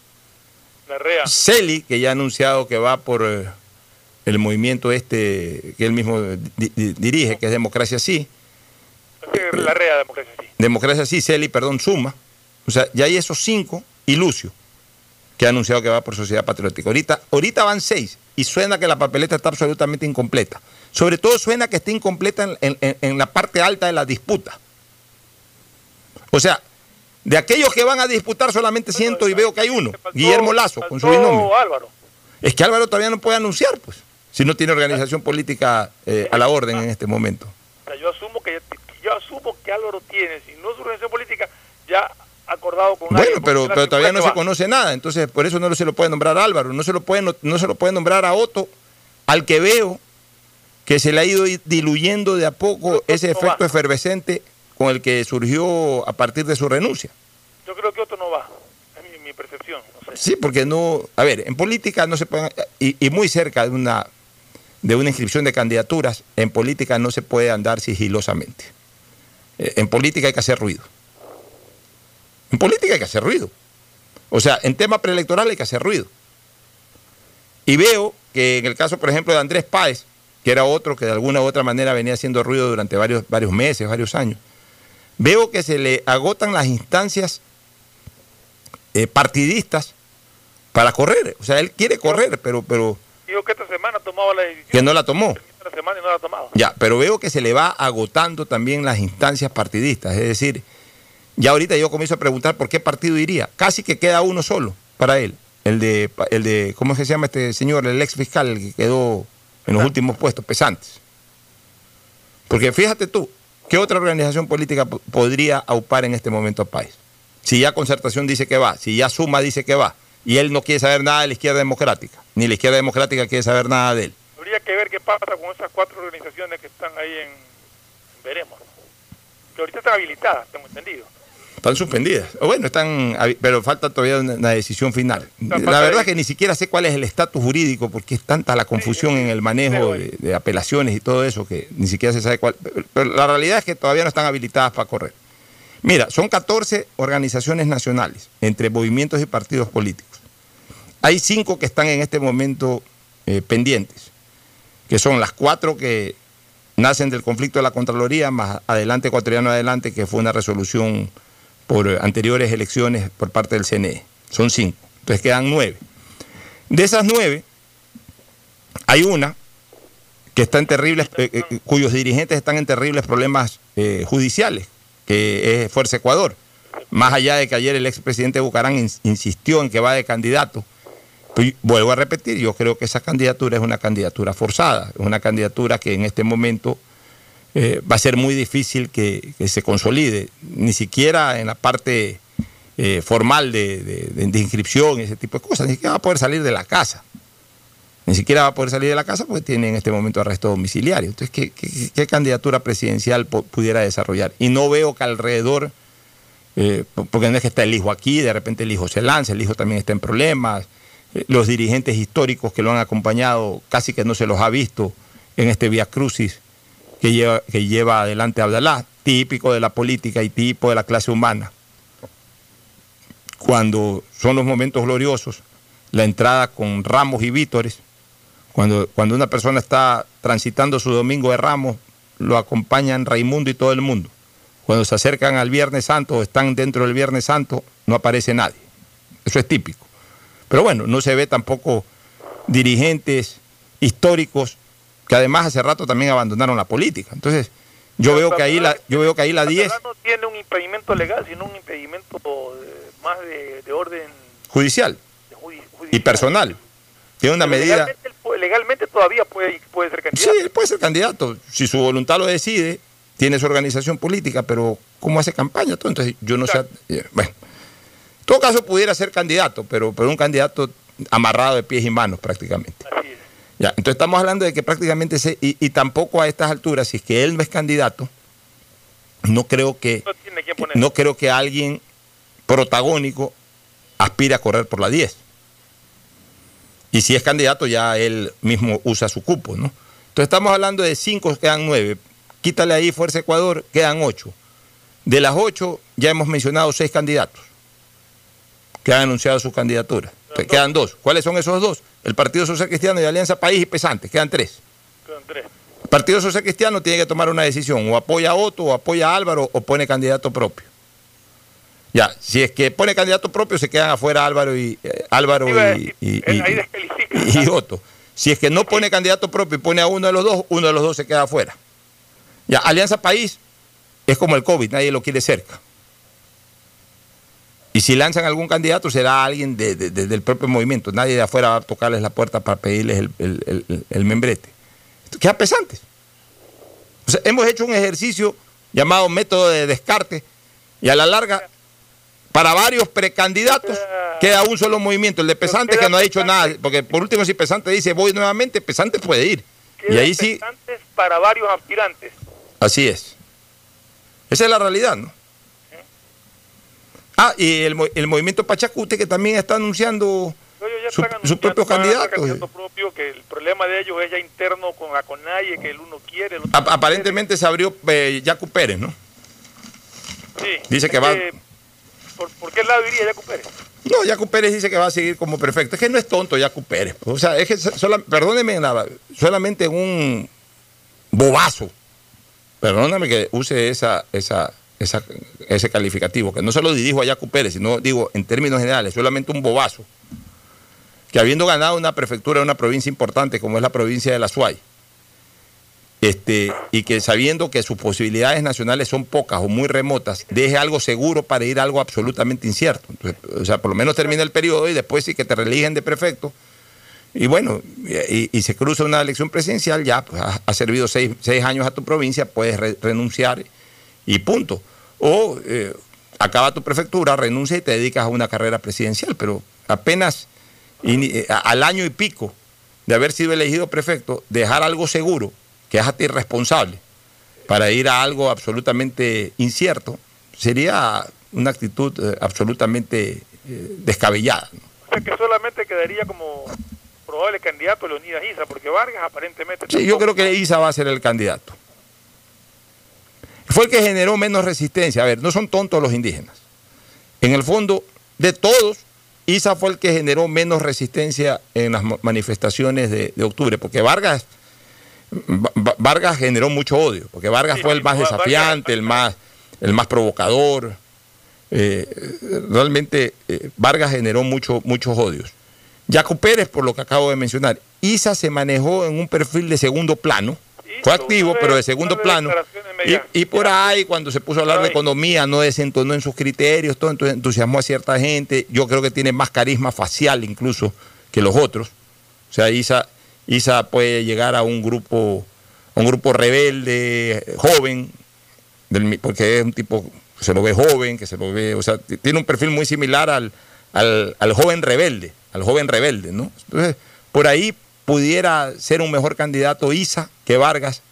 Celi, que ya ha anunciado que va por eh, el movimiento este que él mismo di- di- dirige, que es Democracia Sí. Larrea, democracia, sí. Democracia Sí, Celi, perdón, Suma. O sea, ya hay esos cinco y Lucio, que ha anunciado que va por Sociedad Patriótica. Ahorita, ahorita van seis y suena que la papeleta está absolutamente incompleta. Sobre todo suena que está incompleta en, en- en- en la parte alta de la disputa. O sea, de aquellos que van a disputar solamente siento y veo que hay uno, Guillermo Lazo, con su binomio. Álvaro. Es que Álvaro todavía no puede anunciar, pues, si no tiene organización política eh, a la orden en este momento. Yo asumo que yo asumo que Álvaro tiene, si no es organización política, ya acordado con Bueno, pero, todavía no se conoce nada, entonces por eso no se lo puede nombrar a Álvaro, no se lo puede, no, no se lo puede nombrar a Otto, al que veo que se le ha ido diluyendo de a poco ese efecto efervescente con el que surgió a partir de su renuncia. Yo creo que otro no va, es mi, mi percepción. No sé. Sí, porque no, a ver, en política no se pueden, y, y muy cerca de una, de una inscripción de candidaturas, en política no se puede andar sigilosamente. Eh, En política hay que hacer ruido. En política hay que hacer ruido. O sea, en tema preelectoral hay que hacer ruido. Y veo que en el caso, por ejemplo, de Andrés Páez, que era otro que de alguna u otra manera venía haciendo ruido durante varios, varios meses, varios años, veo que se le agotan las instancias eh, partidistas para correr. O sea, él quiere correr, pero, pero Digo que esta semana tomaba la decisión. que no la tomó. Esta semana y no la ha tomado. Ya, pero veo que se le va agotando también las instancias partidistas. Es decir, ya ahorita yo comienzo a preguntar por qué partido iría. Casi que queda uno solo para él. El de, el de ¿cómo es que se llama este señor? El ex fiscal, el que quedó en los últimos puestos, pesantes. Porque fíjate tú, ¿qué otra organización política po- podría aupar en este momento a país? Si ya Concertación dice que va, si ya Suma dice que va, y él no quiere saber nada de la izquierda democrática, ni la izquierda democrática quiere saber nada de él. Habría que ver qué pasa con esas cuatro organizaciones que están ahí en... Veremos. Que ahorita están habilitadas, tengo entendido. Están suspendidas. O bueno, están, pero falta todavía una, una decisión final. La verdad es que ni siquiera sé cuál es el estatus jurídico, porque es tanta la confusión en el manejo de, de apelaciones y todo eso que ni siquiera se sabe cuál. Pero, pero la realidad es que todavía no están habilitadas para correr. Mira, son 14 organizaciones nacionales, entre movimientos y partidos políticos. Hay cinco que están en este momento eh, pendientes, que son las cuatro que nacen del conflicto de la Contraloría, más adelante ecuatoriano adelante, que fue una resolución por anteriores elecciones por parte del CNE. Son cinco. Entonces quedan nueve. De esas nueve, hay una que está en terribles, eh, eh, cuyos dirigentes están en terribles problemas eh, judiciales, que es Fuerza Ecuador. Más allá de que ayer el expresidente Bucarán ins- insistió en que va de candidato. Vuelvo a repetir, yo creo que esa candidatura es una candidatura forzada, es una candidatura que en este momento eh, va a ser muy difícil que, se consolide, ni siquiera en la parte eh, formal de, inscripción y ese tipo de cosas, ni siquiera va a poder salir de la casa. Ni siquiera va a poder salir de la casa porque tiene en este momento arresto domiciliario. Entonces, ¿qué, candidatura presidencial pudiera desarrollar? Y no veo que alrededor, eh, po- porque no es que está el hijo aquí, de repente el hijo se lanza, el hijo también está en problemas, los dirigentes históricos que lo han acompañado casi que no se los ha visto en este Via Crucis que lleva, que lleva adelante Abdalá, típico de la política y tipo de la clase humana. Cuando son los momentos gloriosos, la entrada con ramos y vítores, cuando, cuando una persona está transitando su domingo de ramos, lo acompañan Raimundo y todo el mundo. Cuando se acercan al Viernes Santo o están dentro del Viernes Santo, no aparece nadie. Eso es típico. Pero bueno, no se ve tampoco dirigentes históricos que además hace rato también abandonaron la política. Entonces, yo veo que ahí la, yo veo que ahí la 10 no tiene un impedimento legal, sino un impedimento eh, más de, de orden judicial judi- y personal. Tiene una Pero medida. Legalmente, todavía puede, puede ser Sí, candidato. él puede ser candidato. Si su voluntad lo decide, tiene su organización política, pero ¿cómo hace campaña? todo? Entonces, yo no sé. eh, Bueno, en todo caso pudiera ser candidato, pero, pero un candidato amarrado de pies y manos prácticamente. Ya, entonces estamos hablando de que prácticamente se, y, y tampoco a estas alturas, si es que él no es candidato, no creo que No creo que alguien protagónico aspire a correr por la 10. Y si es candidato, ya él mismo usa su cupo, ¿no? Entonces estamos hablando de 5, quedan 9. Quítale ahí Fuerza Ecuador, quedan 8. De las 8 ya hemos mencionado 6 candidatos que han anunciado sus candidaturas. Quedan 2. ¿Cuáles son esos dos? El Partido Social Cristiano y Alianza País y Pesante. Quedan 3. Quedan tres. El Partido Social Cristiano tiene que tomar una decisión, o apoya a Otto, o apoya a Álvaro, o pone candidato propio. Ya, si es que pone candidato propio, se quedan afuera Álvaro y eh, Álvaro y Otto. Si es que no pone candidato propio y pone a uno de los dos, uno de los dos se queda afuera. Ya, Alianza País es como el COVID, nadie lo quiere cerca. Y si lanzan algún candidato, será alguien de- de- de- del propio movimiento. Nadie de afuera va a tocarles la puerta para pedirles el, el- el- el- el membrete. Queda pesante. O sea, hemos hecho un ejercicio llamado método de descarte y a la larga, para varios precandidatos, queda un solo movimiento, el de Pesante, que no ha dicho nada. Porque por último, si Pesante dice voy nuevamente, Pesante puede ir. Y ahí sí, pesantes para varios aspirantes. así es. Esa es la realidad, ¿no? Ah, y el, el movimiento Pachacute que también está anunciando su, su propio Van a ser candidato. propio, que el problema de ellos es ya interno con la CONAIE, que el uno quiere, el otro aparentemente se abrió eh, Yacu Pérez, ¿no? Sí. Dice que va- ¿por, por qué lado iría Yacu Pérez? No, Yacu Pérez dice que va a seguir como perfecto. Es que no es tonto Yacu Pérez. O sea, es que sola- perdóneme, nada, solamente un bobazo. Perdóname que use esa, esa, ese calificativo, que no se lo dirijo a Yacu Pérez, sino digo en términos generales, solamente un bobazo. Que habiendo ganado una prefectura de una provincia importante como es la provincia de La Suay, este, y que sabiendo que sus posibilidades nacionales son pocas o muy remotas, deje algo seguro para ir a algo absolutamente incierto. O sea, por lo menos termina el periodo y después sí que te religen de prefecto. Y bueno, y, se cruza una elección presidencial, ya pues, has servido seis, seis años a tu provincia, puedes re- renunciar y punto. O eh, acaba tu prefectura, renuncia y te dedicas a una carrera presidencial, pero apenas eh, al año y pico de haber sido elegido prefecto, dejar algo seguro, que es a ti responsable, para ir a algo absolutamente incierto, sería una actitud eh, absolutamente descabellada. ¿no? O sea que solamente quedaría como probable candidato Leonidas Isa, porque Vargas aparentemente... Sí, yo creo que Isa va a ser el candidato. Fue el que generó menos resistencia. A ver, no son tontos los indígenas. En el fondo, de todos, Isa fue el que generó menos resistencia en las ma- manifestaciones de, de octubre, porque Vargas, Va- Va- Vargas generó mucho odio, porque Vargas fue el más desafiante, el más, el más provocador. Eh, realmente eh, Vargas generó mucho, muchos odios. Jaco Pérez, por lo que acabo de mencionar, Isa se manejó en un perfil de segundo plano, fue activo, pero de segundo plano. Y, y por ahí, cuando se puso a hablar de economía, no desentonó en sus criterios, todo, entonces entusiasmó a cierta gente. Yo creo que tiene más carisma facial incluso que los otros. O sea, Isa, Isa puede llegar a un grupo, a un grupo rebelde, joven, del porque es un tipo que se lo ve joven, que se lo ve, o sea, tiene un perfil muy similar al, al, al joven rebelde, al joven rebelde, ¿no? Entonces, por ahí pudiera ser un mejor candidato Isa que Vargas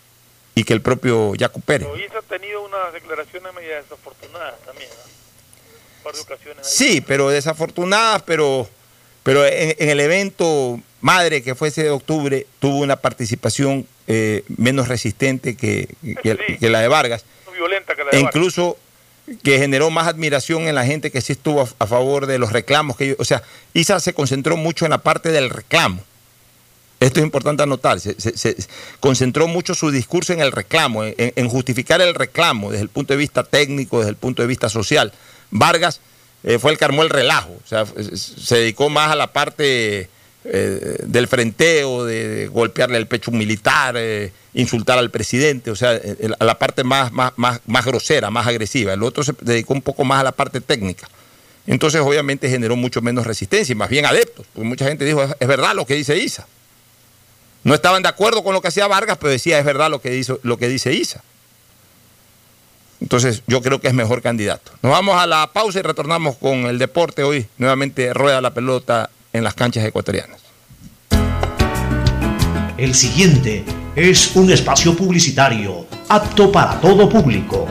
y que el propio Jaco Pérez. Pero Isa ha tenido unas declaraciones medio desafortunadas también, ¿no? Un par de ocasiones ahí. Sí, pero desafortunadas, pero, pero en, en el evento madre que fue ese de octubre tuvo una participación eh, menos resistente que, que- que la de Vargas. Violenta que la E de Vargas. incluso que generó más admiración en la gente que sí estuvo a, a favor de los reclamos. que ellos- O sea, Isa se concentró mucho en la parte del reclamo. Esto es importante anotar. Se, concentró mucho su discurso en el reclamo, en, justificar el reclamo desde el punto de vista técnico, desde el punto de vista social. Vargas eh, fue el que armó el relajo. O sea, se dedicó más a la parte eh, del frenteo, de, de golpearle el pecho militar, eh, insultar al presidente, o sea, a la parte más, más, más, más grosera, más agresiva. El otro se dedicó un poco más a la parte técnica. Entonces, obviamente, generó mucho menos resistencia y más bien adeptos, porque mucha gente dijo, es verdad lo que dice Isa. No estaban de acuerdo con lo que hacía Vargas, pero decía es verdad lo que, hizo, lo que dice Isa. Entonces yo creo que es mejor candidato. Nos vamos a la pausa y retornamos con el deporte hoy. Nuevamente rueda la pelota en las canchas ecuatorianas. El siguiente es un espacio publicitario apto para todo público.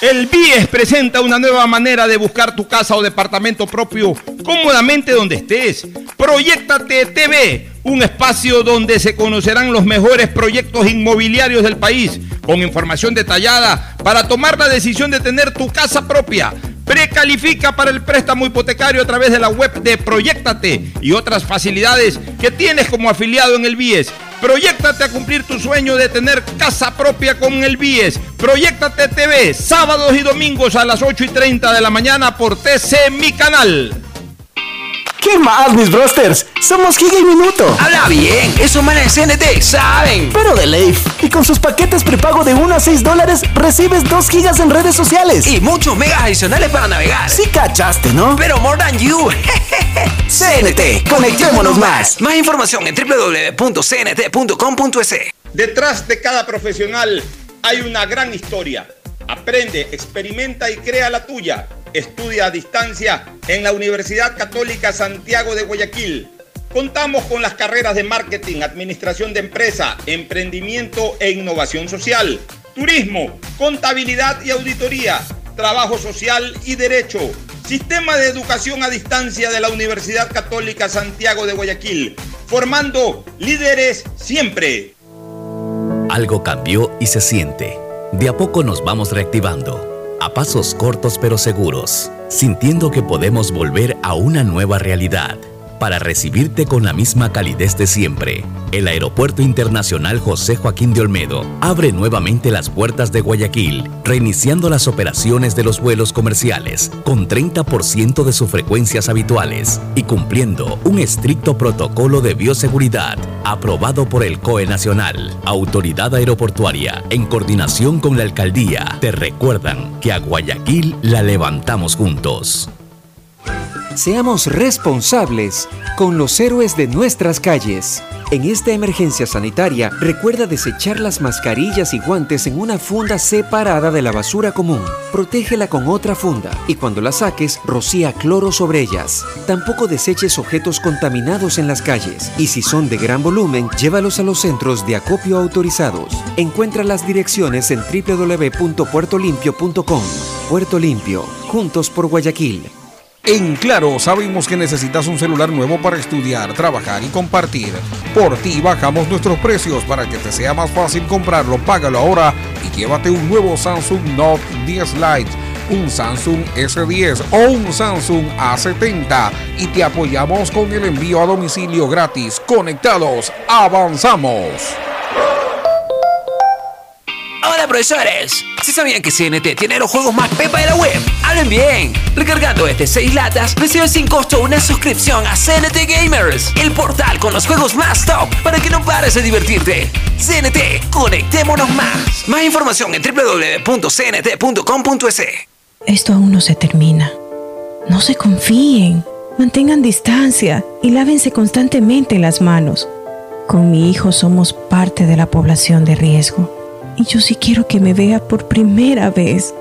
El BIES presenta una nueva manera de buscar tu casa o departamento propio cómodamente donde estés. Proyectate TV, un espacio donde se conocerán los mejores proyectos inmobiliarios del país, con información detallada para tomar la decisión de tener tu casa propia. Precalifica para el préstamo hipotecario a través de la web de Proyectate y otras facilidades que tienes como afiliado en el BIES. Proyectate a cumplir tu sueño de tener casa propia con el BIES. Proyectate TV, sábados y domingos a las 8 y 30 de la mañana por TC Mi Canal. ¿Qué más, mis brosters? Somos Giga y Minuto. Habla bien, esos manes de CNT saben. Pero de Leif. Y con sus paquetes prepago de 1 a 6 dólares, recibes 2 gigas en redes sociales. Y muchos megas adicionales para navegar. Sí cachaste, ¿no? Pero more than you. *laughs* CNT, conectémonos más. Más información en www.cnt.com.es. Detrás de cada profesional hay una gran historia. Aprende, experimenta y crea la tuya. Estudia a distancia en la Universidad Católica Santiago de Guayaquil. Contamos con las carreras de marketing, administración de empresa, emprendimiento e innovación social, turismo, contabilidad y auditoría, trabajo social y derecho. Sistema de educación a distancia de la Universidad Católica Santiago de Guayaquil, formando líderes siempre. Algo cambió y se siente. De a poco nos vamos reactivando a pasos cortos pero seguros, sintiendo que podemos volver a una nueva realidad para recibirte con la misma calidez de siempre. El Aeropuerto Internacional José Joaquín de Olmedo abre nuevamente las puertas de Guayaquil, reiniciando las operaciones de los vuelos comerciales con 30% de sus frecuencias habituales y cumpliendo un estricto protocolo de bioseguridad aprobado por el COE Nacional, Autoridad Aeroportuaria, en coordinación con la Alcaldía. Te recuerdan que a Guayaquil la levantamos juntos. Seamos responsables con los héroes de nuestras calles. En esta emergencia sanitaria, recuerda desechar las mascarillas y guantes en una funda separada de la basura común. Protégela con otra funda y cuando la saques, rocía cloro sobre ellas. Tampoco deseches objetos contaminados en las calles y si son de gran volumen, llévalos a los centros de acopio autorizados. Encuentra las direcciones en www.puertolimpio.com. Puerto Limpio, juntos por Guayaquil. En Claro, sabemos que necesitas un celular nuevo para estudiar, trabajar y compartir. Por ti bajamos nuestros precios para que te sea más fácil comprarlo. Págalo ahora y llévate un nuevo Samsung Note 10 Lite, un Samsung S10 o un Samsung A70 y te apoyamos con el envío a domicilio gratis. Conectados, avanzamos. Hola profesores, ¿sí sabían que CNT tiene los juegos más pepa de la web? Hablen bien. Recargando este 6 latas, recibes sin costo una suscripción a CNT Gamers, el portal con los juegos más top para que no pares de divertirte. CNT, conectémonos más. Más información en www.cnt.com.es. Esto aún no se termina. No se confíen, mantengan distancia y lávense constantemente las manos. Con mi hijo somos parte de la población de riesgo y yo sí quiero que me vea por primera vez.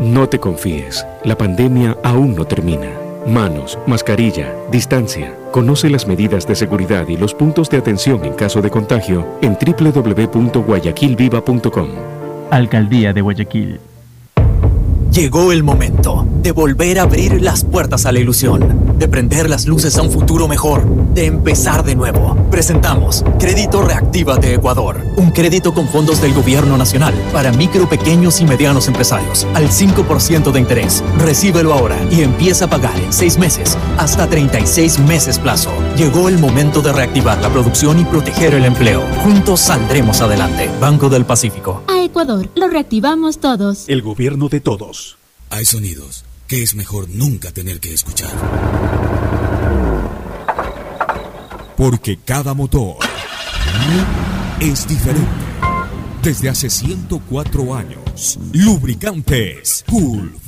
No te confíes, la pandemia aún no termina. Manos, mascarilla, distancia. Conoce las medidas de seguridad y los puntos de atención en caso de contagio en www.guayaquilviva.com. Alcaldía de Guayaquil. Llegó el momento de volver a abrir las puertas a la ilusión, de prender las luces a un futuro mejor, de empezar de nuevo. Presentamos Crédito Reactiva de Ecuador, un crédito con fondos del gobierno nacional para micro, pequeños y medianos empresarios, al 5% de interés. Recíbelo ahora y empieza a pagar en 6 meses, hasta 36 meses plazo. Llegó el momento de reactivar la producción y proteger el empleo. Juntos saldremos adelante. Banco del Pacífico. A Ecuador, lo reactivamos todos. El gobierno de todos. Hay sonidos que es mejor nunca tener que escuchar. Porque cada motor es diferente. Desde hace 104 años, lubricantes Gulf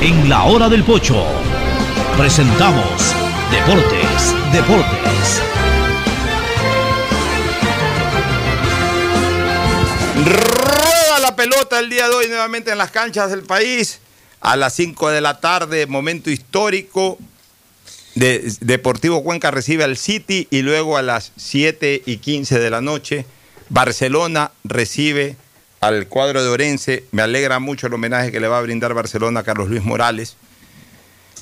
En la hora del pocho, presentamos Deportes, Deportes. Rueda la pelota el día de hoy nuevamente en las canchas del país. A las 5 de la tarde, momento histórico. De, Deportivo Cuenca recibe al City y luego a las 7 y 15 de la noche, Barcelona recibe al cuadro de Orense. Me alegra mucho el homenaje que le va a brindar Barcelona a Carlos Luis Morales.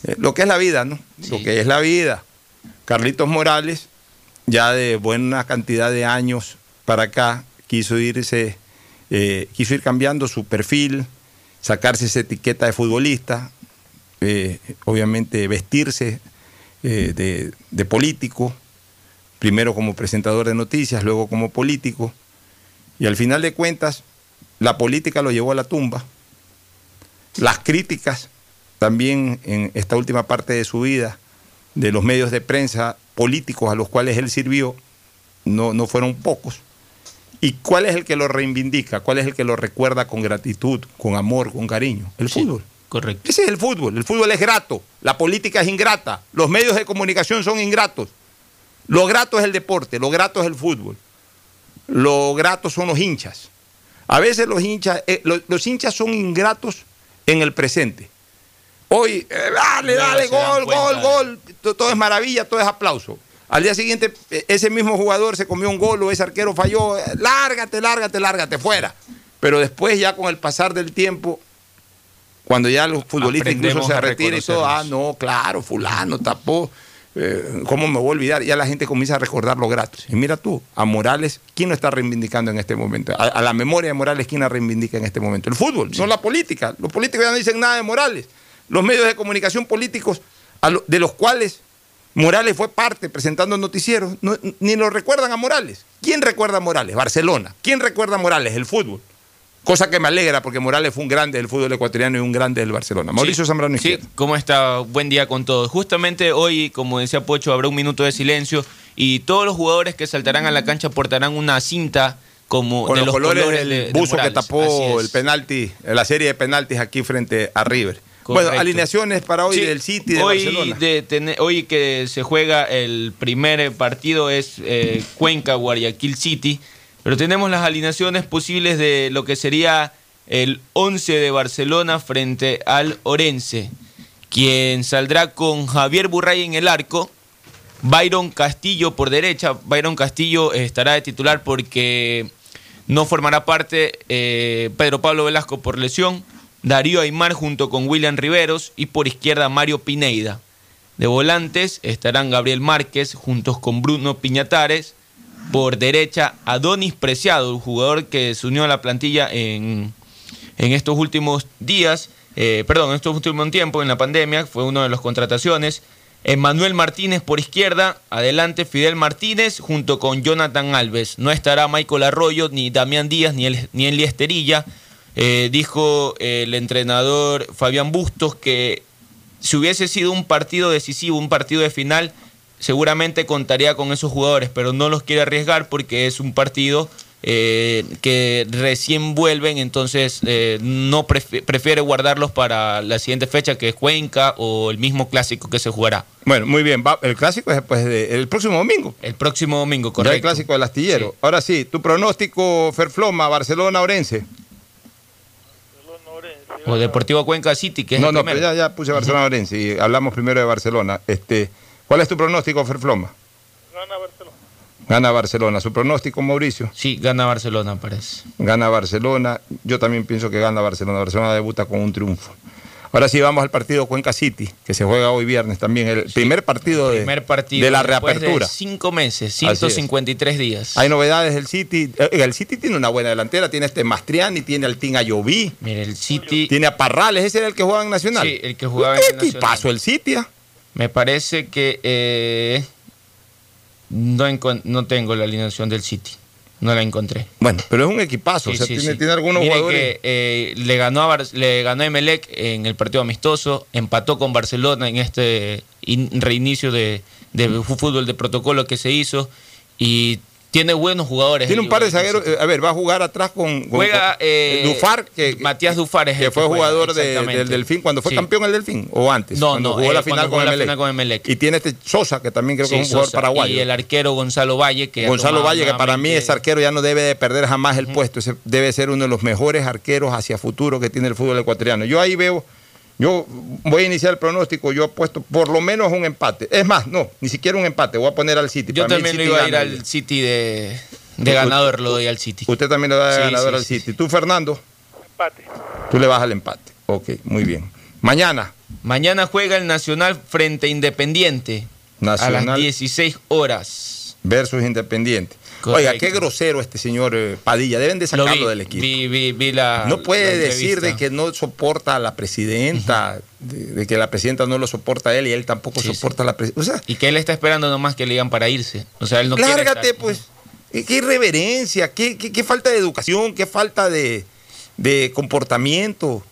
Eh, lo que es la vida, ¿no? Lo que es la vida. Carlitos Morales, ya de buena cantidad de años para acá, quiso irse, eh, quiso ir cambiando su perfil, sacarse esa etiqueta de futbolista, eh, obviamente vestirse de, de político, primero como presentador de noticias, luego como político, y al final de cuentas, la política lo llevó a la tumba. Las críticas también en esta última parte de su vida de los medios de prensa políticos a los cuales él sirvió no, no fueron pocos. ¿Y cuál es el que lo reivindica? ¿Cuál es el que lo recuerda con gratitud, con amor, con cariño? El fútbol. Correcto. Ese es el fútbol. El fútbol es grato. La política es ingrata. Los medios de comunicación son ingratos. Lo grato es el deporte. Lo grato es el fútbol. Lo grato son los hinchas. A veces los hinchas, eh, los, los hinchas son ingratos en el presente. Hoy, eh, dale, dale, gol, gol, gol. To- Todo es maravilla, todo es aplauso. Al día siguiente, eh, ese mismo jugador se comió un gol o ese arquero falló. Lárgate, lárgate, lárgate, fuera. Pero después, ya con el pasar del tiempo, cuando ya los futbolistas incluso se retiran y todo, ah, no, claro, fulano tapó. Eh, ¿Cómo me voy a olvidar? Ya la gente comienza a recordar lo grato. Y mira tú, a Morales, ¿quién lo está reivindicando en este momento? A, a la memoria de Morales, ¿quién la reivindica en este momento? El fútbol, no la política. Los políticos ya no dicen nada de Morales. Los medios de comunicación políticos, lo- de los cuales Morales fue parte presentando noticieros, no- ni lo recuerdan a Morales. ¿Quién recuerda a Morales? Barcelona. ¿Quién recuerda a Morales? El fútbol. Cosa que me alegra porque Morales fue un grande del fútbol ecuatoriano y un grande del Barcelona. Mauricio Zambrano Sí. ¿cómo está? Buen día con todos. Justamente hoy, como decía Pocho, habrá un minuto de silencio y todos los jugadores que saltarán a la cancha portarán una cinta como Con de los, colores, del de- de buzo que tapó el penalti, la serie de penaltis aquí frente a River. Bueno, alineaciones para hoy Sí, del City de hoy, Barcelona. de tener- hoy que se juega el primer partido es eh, Cuenca, Guayaquil City, pero tenemos las alineaciones posibles de lo que sería el 11 de Barcelona frente al Orense, quien saldrá con Javier Burray en el arco, Byron Castillo por derecha, Byron Castillo estará de titular porque no formará parte eh, Pedro Pablo Velasco por lesión, Darío Aymar junto con William Riveros y por izquierda Mario Pineida. De volantes estarán Gabriel Márquez juntos con Bruno Piñatares. Por derecha Adonis Preciado, el jugador que se unió a la plantilla en, en estos últimos días, eh, perdón, en estos últimos tiempos en la pandemia, fue una de las contrataciones. Emanuel Martínez por izquierda, adelante Fidel Martínez junto con Jonathan Alves. No estará Michael Arroyo, ni Damián Díaz, ni, el, ni Eli Esterilla. Eh, dijo el entrenador Fabián Bustos que si hubiese sido un partido decisivo, un partido de final, seguramente contaría con esos jugadores, pero no los quiere arriesgar porque es un partido eh, que recién vuelven, entonces eh, no prefi- prefiere guardarlos para la siguiente fecha que es Cuenca o el mismo clásico que se jugará. Bueno, muy bien. va- el clásico es de, el próximo domingo. El próximo domingo, Ya correcto. el clásico del astillero. Ahora sí, tu pronóstico, Ferfloma, Barcelona, Orense. Barcelona Orense. O Deportivo Cuenca City, que es no, el no, pero ya, ya puse Barcelona Orense y hablamos primero de Barcelona. Este, ¿Cuál es tu pronóstico, Ferfloma? Gana Barcelona. Gana Barcelona. ¿Su pronóstico, Mauricio? Sí, gana Barcelona, parece. Gana Barcelona. Yo también pienso que gana Barcelona. Barcelona debuta con un triunfo. Ahora sí vamos al partido Cuenca City, que se juega hoy viernes también. El primer partido de, Primer partido de la reapertura. De cinco meses, Así es. 153 días. Hay novedades del City. Eh, El City tiene una buena delantera. Tiene este Mastriani, tiene al Team Ayoví. Mire, el City. Tiene a Parrales. Ese era el que jugaba en Nacional. Sí, el que jugaba ¿Qué en el equipazo Nacional. el City? ah? Me parece que eh, no, no tengo la alineación del City. No la encontré. Bueno, pero es un equipazo. Sí, o sea, sí, tiene, sí. tiene algunos jugadores. que eh, le ganó a Bar- le ganó a Emelec en el partido amistoso, empató con Barcelona en este in- reinicio de, de fútbol de protocolo que se hizo y tiene buenos jugadores. Tiene un par de zagueros. Eh, A ver, va a jugar atrás con. con- Juega eh, Dufar, que, Matías Dufar es el que fue juega, jugador de- del Delfín cuando fue Sí. campeón el Delfín o antes. No, cuando no, jugó eh, la final con la final con Emelec. Y tiene este Sosa, que también creo que Sí, es un jugador paraguayo. Y el arquero Gonzalo Valle, que Gonzalo Valle, que para mí ese arquero ya no debe de perder jamás el puesto. Ese debe ser uno de los mejores arqueros hacia futuro que tiene el fútbol ecuatoriano. Yo ahí veo, yo voy a iniciar el pronóstico, yo apuesto por lo menos un empate. Es más, no, ni siquiera un empate, voy a poner al City. Yo Para también City iba a ir al City de, de ganador, lo doy al City. Usted también le da de Sí, ganador sí, al sí, City. ¿Tú, Fernando? Empate. Tú le vas al empate. Ok, muy bien. Mañana, Mañana juega el Nacional frente a Independiente a Nacional las 16 horas. versus Independiente. Correcto. Oiga, qué grosero este señor eh, Padilla. Deben de Lo sacarlo vi, del equipo. Vi, vi- vi la. No puede la decir de que no soporta a la presidenta, de, de que la presidenta no lo soporta a él y él tampoco soporta a la presidenta. O sea, Y que él está esperando nomás que le digan para irse. O sea, él no quiere lárgate, estar. pues. Qué irreverencia, qué, qué- qué falta de educación, qué falta de, de comportamiento.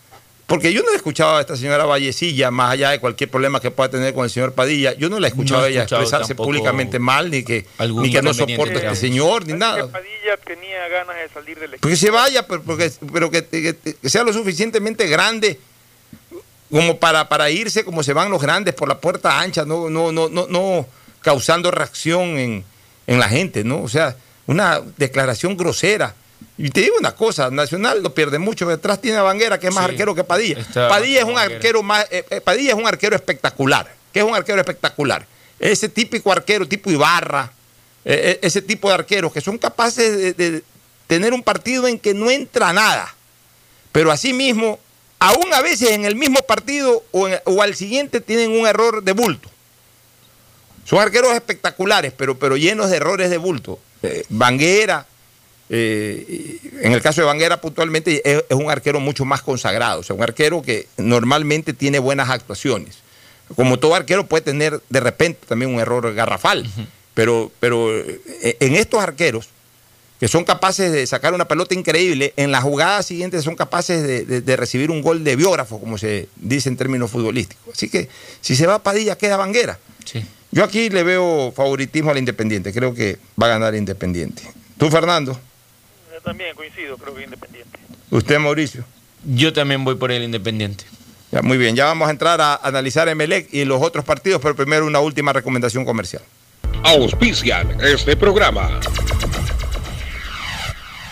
Porque yo no he escuchado a esta señora Vallecilla, más allá de cualquier problema que pueda tener con el señor Padilla, yo no la he escuchado No a ella expresarse públicamente mal, ni que, ni que no soporta a este señor, ni nada. Padilla tenía ganas de salir del equipo. Porque se vaya, pero, porque- pero que, que- que sea lo suficientemente grande como para, para irse como se van los grandes por la puerta ancha, no, no, no, no, no causando reacción en, en la gente, ¿no? O sea, una declaración grosera. Y te digo una cosa, Nacional lo pierde mucho, detrás tiene a Vanguera, que es más Sí, arquero que Padilla. Padilla es un Vanguera. arquero más, eh, eh, Padilla es un arquero espectacular. ¿Qué es un arquero espectacular? Ese típico arquero, tipo Ibarra, eh, eh, ese tipo de arqueros que son capaces de, de tener un partido en que no entra nada. Pero asimismo, aún a veces en el mismo partido o, en- o al siguiente tienen un error de bulto. Son arqueros espectaculares, pero, pero llenos de errores de bulto. Eh, Vanguera, eh, en el caso de Vanguera puntualmente, es, es un arquero mucho más consagrado. O sea, un arquero que normalmente tiene buenas actuaciones. Como todo arquero puede tener de repente también un error garrafal. Pero, pero eh, en estos arqueros, que son capaces de sacar una pelota increíble, en la jugada siguiente son capaces de, de- de recibir un gol de biógrafo, como se dice en términos futbolísticos. Así que si se va a Padilla, queda Vanguera. Sí. Yo aquí le veo favoritismo al Independiente, creo que va a ganar Independiente. ¿Tú, Fernando? Yo también coincido, creo que Independiente. ¿Usted, Mauricio? Yo también voy por el Independiente. Ya, muy bien, ya vamos a entrar a analizar Emelec y los otros partidos, pero primero una última recomendación comercial. Auspician este programa.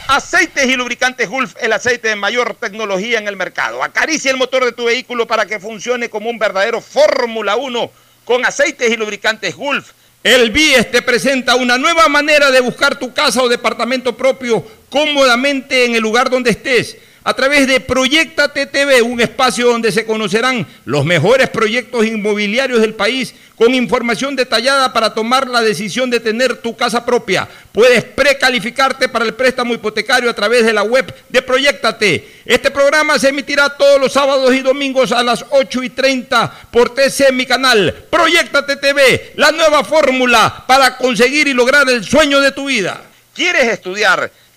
Aceites y lubricantes Gulf, el aceite de mayor tecnología en el mercado. Acaricia el motor de tu vehículo para que funcione como un verdadero Fórmula 1 con aceites y lubricantes Gulf. El BIES te presenta una nueva manera de buscar tu casa o departamento propio cómodamente en el lugar donde estés. A través de Proyectate TV, un espacio donde se conocerán los mejores proyectos inmobiliarios del país con información detallada para tomar la decisión de tener tu casa propia. Puedes precalificarte para el préstamo hipotecario a través de la web de Proyectate. Este programa se emitirá todos los sábados y domingos a las 8 y 30 por TC Mi Canal. Proyectate TV, la nueva fórmula para conseguir y lograr el sueño de tu vida. ¿Quieres estudiar,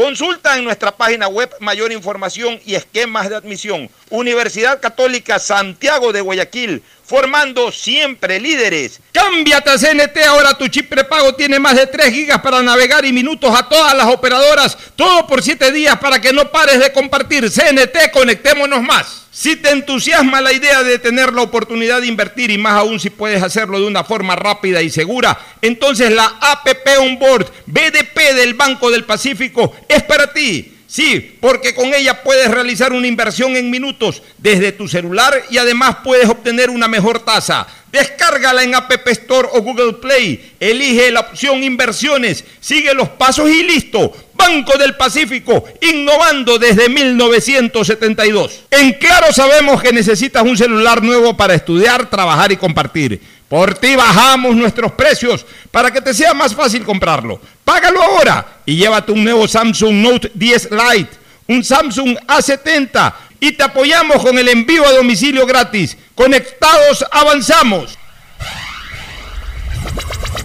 Consulta en nuestra página web mayor información y esquemas de admisión. Universidad Católica Santiago de Guayaquil, formando siempre líderes. Cámbiate a CNT, ahora tu chip prepago tiene más de 3 gigas para navegar y minutos a todas las operadoras, todo por 7 días para que no pares de compartir. CNT, conectémonos más. Si te entusiasma la idea de tener la oportunidad de invertir y más aún si puedes hacerlo de una forma rápida y segura, entonces la APP Onboard BDP del Banco del Pacífico es para ti. Sí, porque con ella puedes realizar una inversión en minutos desde tu celular y además puedes obtener una mejor tasa. Descárgala en App Store o Google Play. Elige la opción inversiones, sigue los pasos y listo. Banco del Pacífico, innovando desde 1972. En Claro sabemos que necesitas un celular nuevo para estudiar, trabajar y compartir. Por ti bajamos nuestros precios para que te sea más fácil comprarlo. Págalo ahora y llévate un nuevo Samsung Note 10 Lite, un Samsung A70 y te apoyamos con el envío a domicilio gratis. Conectados avanzamos.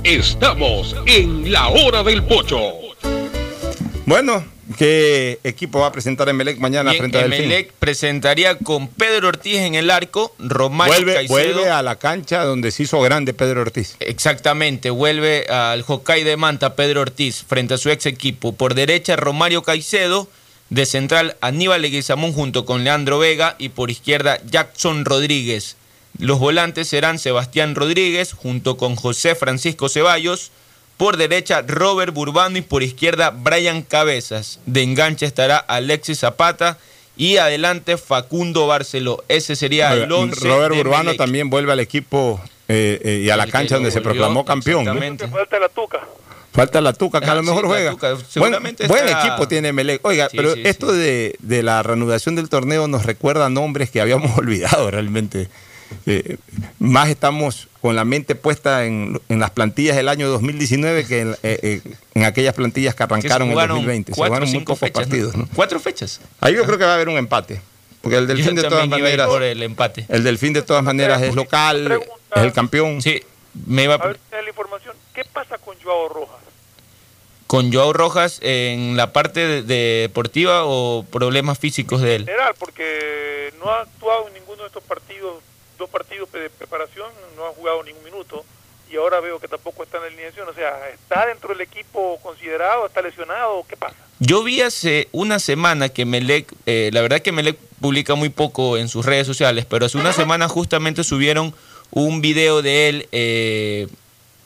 Estamos en la hora del pocho. Bueno, ¿qué equipo va a presentar Emelec mañana Bien, frente a Delfín? Emelec presentaría con Pedro Ortiz en el arco, Romario Vuelve, Caicedo. vuelve a la cancha donde se hizo grande Pedro Ortiz. Exactamente, vuelve al Hokkaido de Manta Pedro Ortiz frente a su ex equipo. Por derecha Romario Caicedo, de central Aníbal Leguizamón junto con Leandro Vega y por izquierda Jackson Rodríguez. Los volantes serán Sebastián Rodríguez junto con José Francisco Ceballos. Por derecha Robert Burbano y por izquierda Brian Cabezas. De enganche estará Alexis Zapata y adelante Facundo Barceló. Ese sería el 11 Robert de Urbano Emelec. también vuelve al equipo eh, eh, y a la El cancha donde se proclamó campeón. ¿no? Falta la tuca. Falta la Tuca, que a Ah, lo mejor juega. Tuca, Buen, seguramente buen está- equipo tiene Melec. Oiga, Sí, pero sí, esto De, de la reanudación del torneo nos recuerda nombres que habíamos *laughs* olvidado realmente. Eh, más estamos con la mente puesta en, en las plantillas del año 2019 que en, eh, eh, en aquellas plantillas que Que se arrancaron en jugaron 2020. Se cuatro o jugaron muy pocos fechas, partidos. ¿no? Cuatro fechas. Ahí yo creo que va a haber un empate. Porque el Delfín Yo de todas a maneras. por el empate. El Delfín de todas maneras es local, es el campeón. Sí, me iba A ver, si la información. ¿Qué pasa con Joao Rojas? con Joao Rojas en la parte de- de deportiva o problemas físicos de él. General, porque no ha actuado en ninguno de estos partidos, dos partidos de preparación, jugado ningún minuto y ahora veo que tampoco está en la alineación. O sea, ¿está dentro del equipo considerado? ¿Está lesionado? ¿Qué pasa? Yo vi hace una semana que Melec, eh, la verdad que Melec publica muy poco en sus redes sociales, pero hace una semana justamente subieron un video de él eh,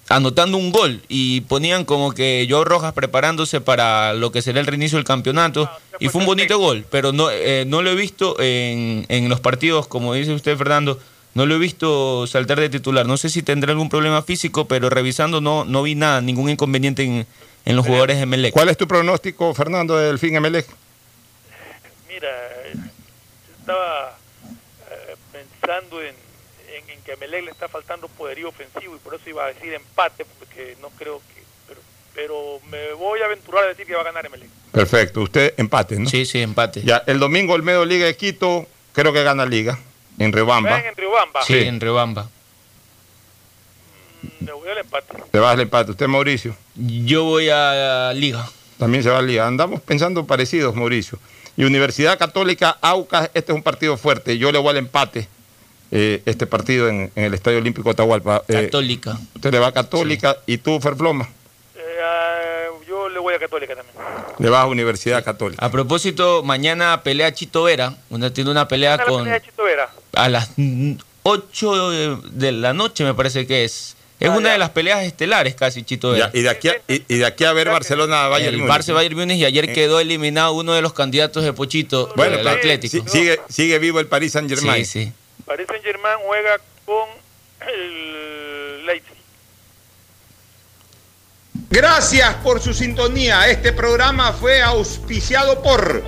anotando un gol y ponían como que Joao Rojas preparándose para lo que será el reinicio del campeonato y fue un bonito gol, pero no, eh, no lo he visto en, en los partidos, como dice usted Fernando, no lo he visto saltar de titular. No sé si tendrá algún problema físico, pero revisando no, no vi nada, ningún inconveniente en, en los jugadores de Melec. ¿Cuál es tu pronóstico, Fernando, del Delfín Emelec? Mira, eh, estaba eh, pensando en, en, en que a Melec le está faltando poderío ofensivo y por eso iba a decir empate, porque no creo que... Pero, pero me voy a aventurar a decir que va a ganar Emelec. Perfecto, usted empate, ¿no? Sí, sí, empate. Ya, el domingo Olmedo Liga de Quito, creo que gana Liga, en Riobamba. ¿Ven en Riobamba? Sí, en Riobamba. Me voy al empate. Se va al empate. ¿Usted, Mauricio? Yo voy a Liga. También se va a Liga. Andamos pensando parecidos, Mauricio. Y Universidad Católica, Aucas, este es un partido fuerte. Yo le voy al empate. eh, este partido en, en el Estadio Olímpico Atahualpa. Eh, Católica. usted le va a Católica y tú, Ferfloma, Eh, yo le voy a Católica también. le vas a Universidad Católica. A propósito, mañana pelea Chito Vera. Una, tiene una pelea ¿Gana la con. pelea de Chito Vera? A las 8 de la noche, me parece que es. Es Ah, una ya. de las peleas estelares casi, Chito Vera. Ya, y, de aquí a, y, y de aquí a ver Barcelona Bayern Múnich. Barça Bayern Múnich y ayer quedó eliminado uno de los candidatos de Pochito, Bueno, el Atlético. sí, sigue, sigue vivo el Paris Saint Germain. Sí, sí. Paris Saint Germain juega con el Leipzig. Gracias por su sintonía. Este programa fue auspiciado por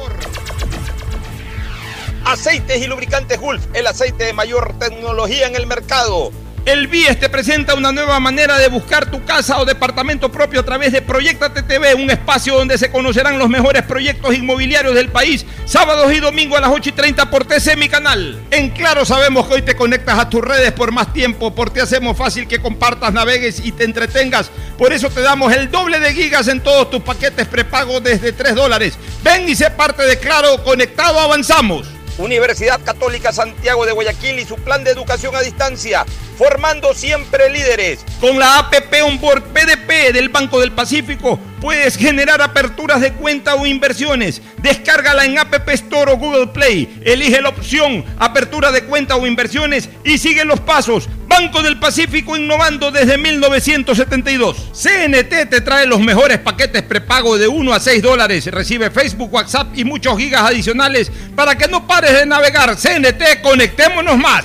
Aceites y Lubricantes Gulf, el aceite de mayor tecnología en el mercado. El BIES te presenta una nueva manera de buscar tu casa o departamento propio a través de Proyectate TV, un espacio donde se conocerán los mejores proyectos inmobiliarios del país, sábados y domingos a las 8 y 30 por TC, mi canal. En Claro sabemos que hoy te conectas a tus redes por más tiempo, porque hacemos fácil que compartas, navegues y te entretengas. Por eso te damos el doble de gigas en todos tus paquetes prepago desde 3 dólares. Ven y sé parte de Claro, conectado avanzamos. Universidad Católica Santiago de Guayaquil y su plan de educación a distancia, formando siempre líderes. Con la APP Onboard PDP del Banco del Pacífico, puedes generar aperturas de cuenta o inversiones. Descárgala en App Store o Google Play. Elige la opción apertura de cuenta o inversiones y sigue los pasos. Banco del Pacífico innovando desde 1972. CNT te trae los mejores paquetes prepago de 1 a 6 dólares. Recibe Facebook, WhatsApp y muchos gigas adicionales para que no pares de navegar. CNT, conectémonos más.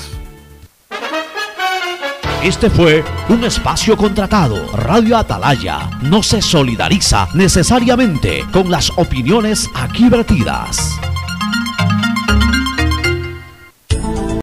Este fue un espacio contratado. Radio Atalaya no se solidariza necesariamente con las opiniones aquí vertidas.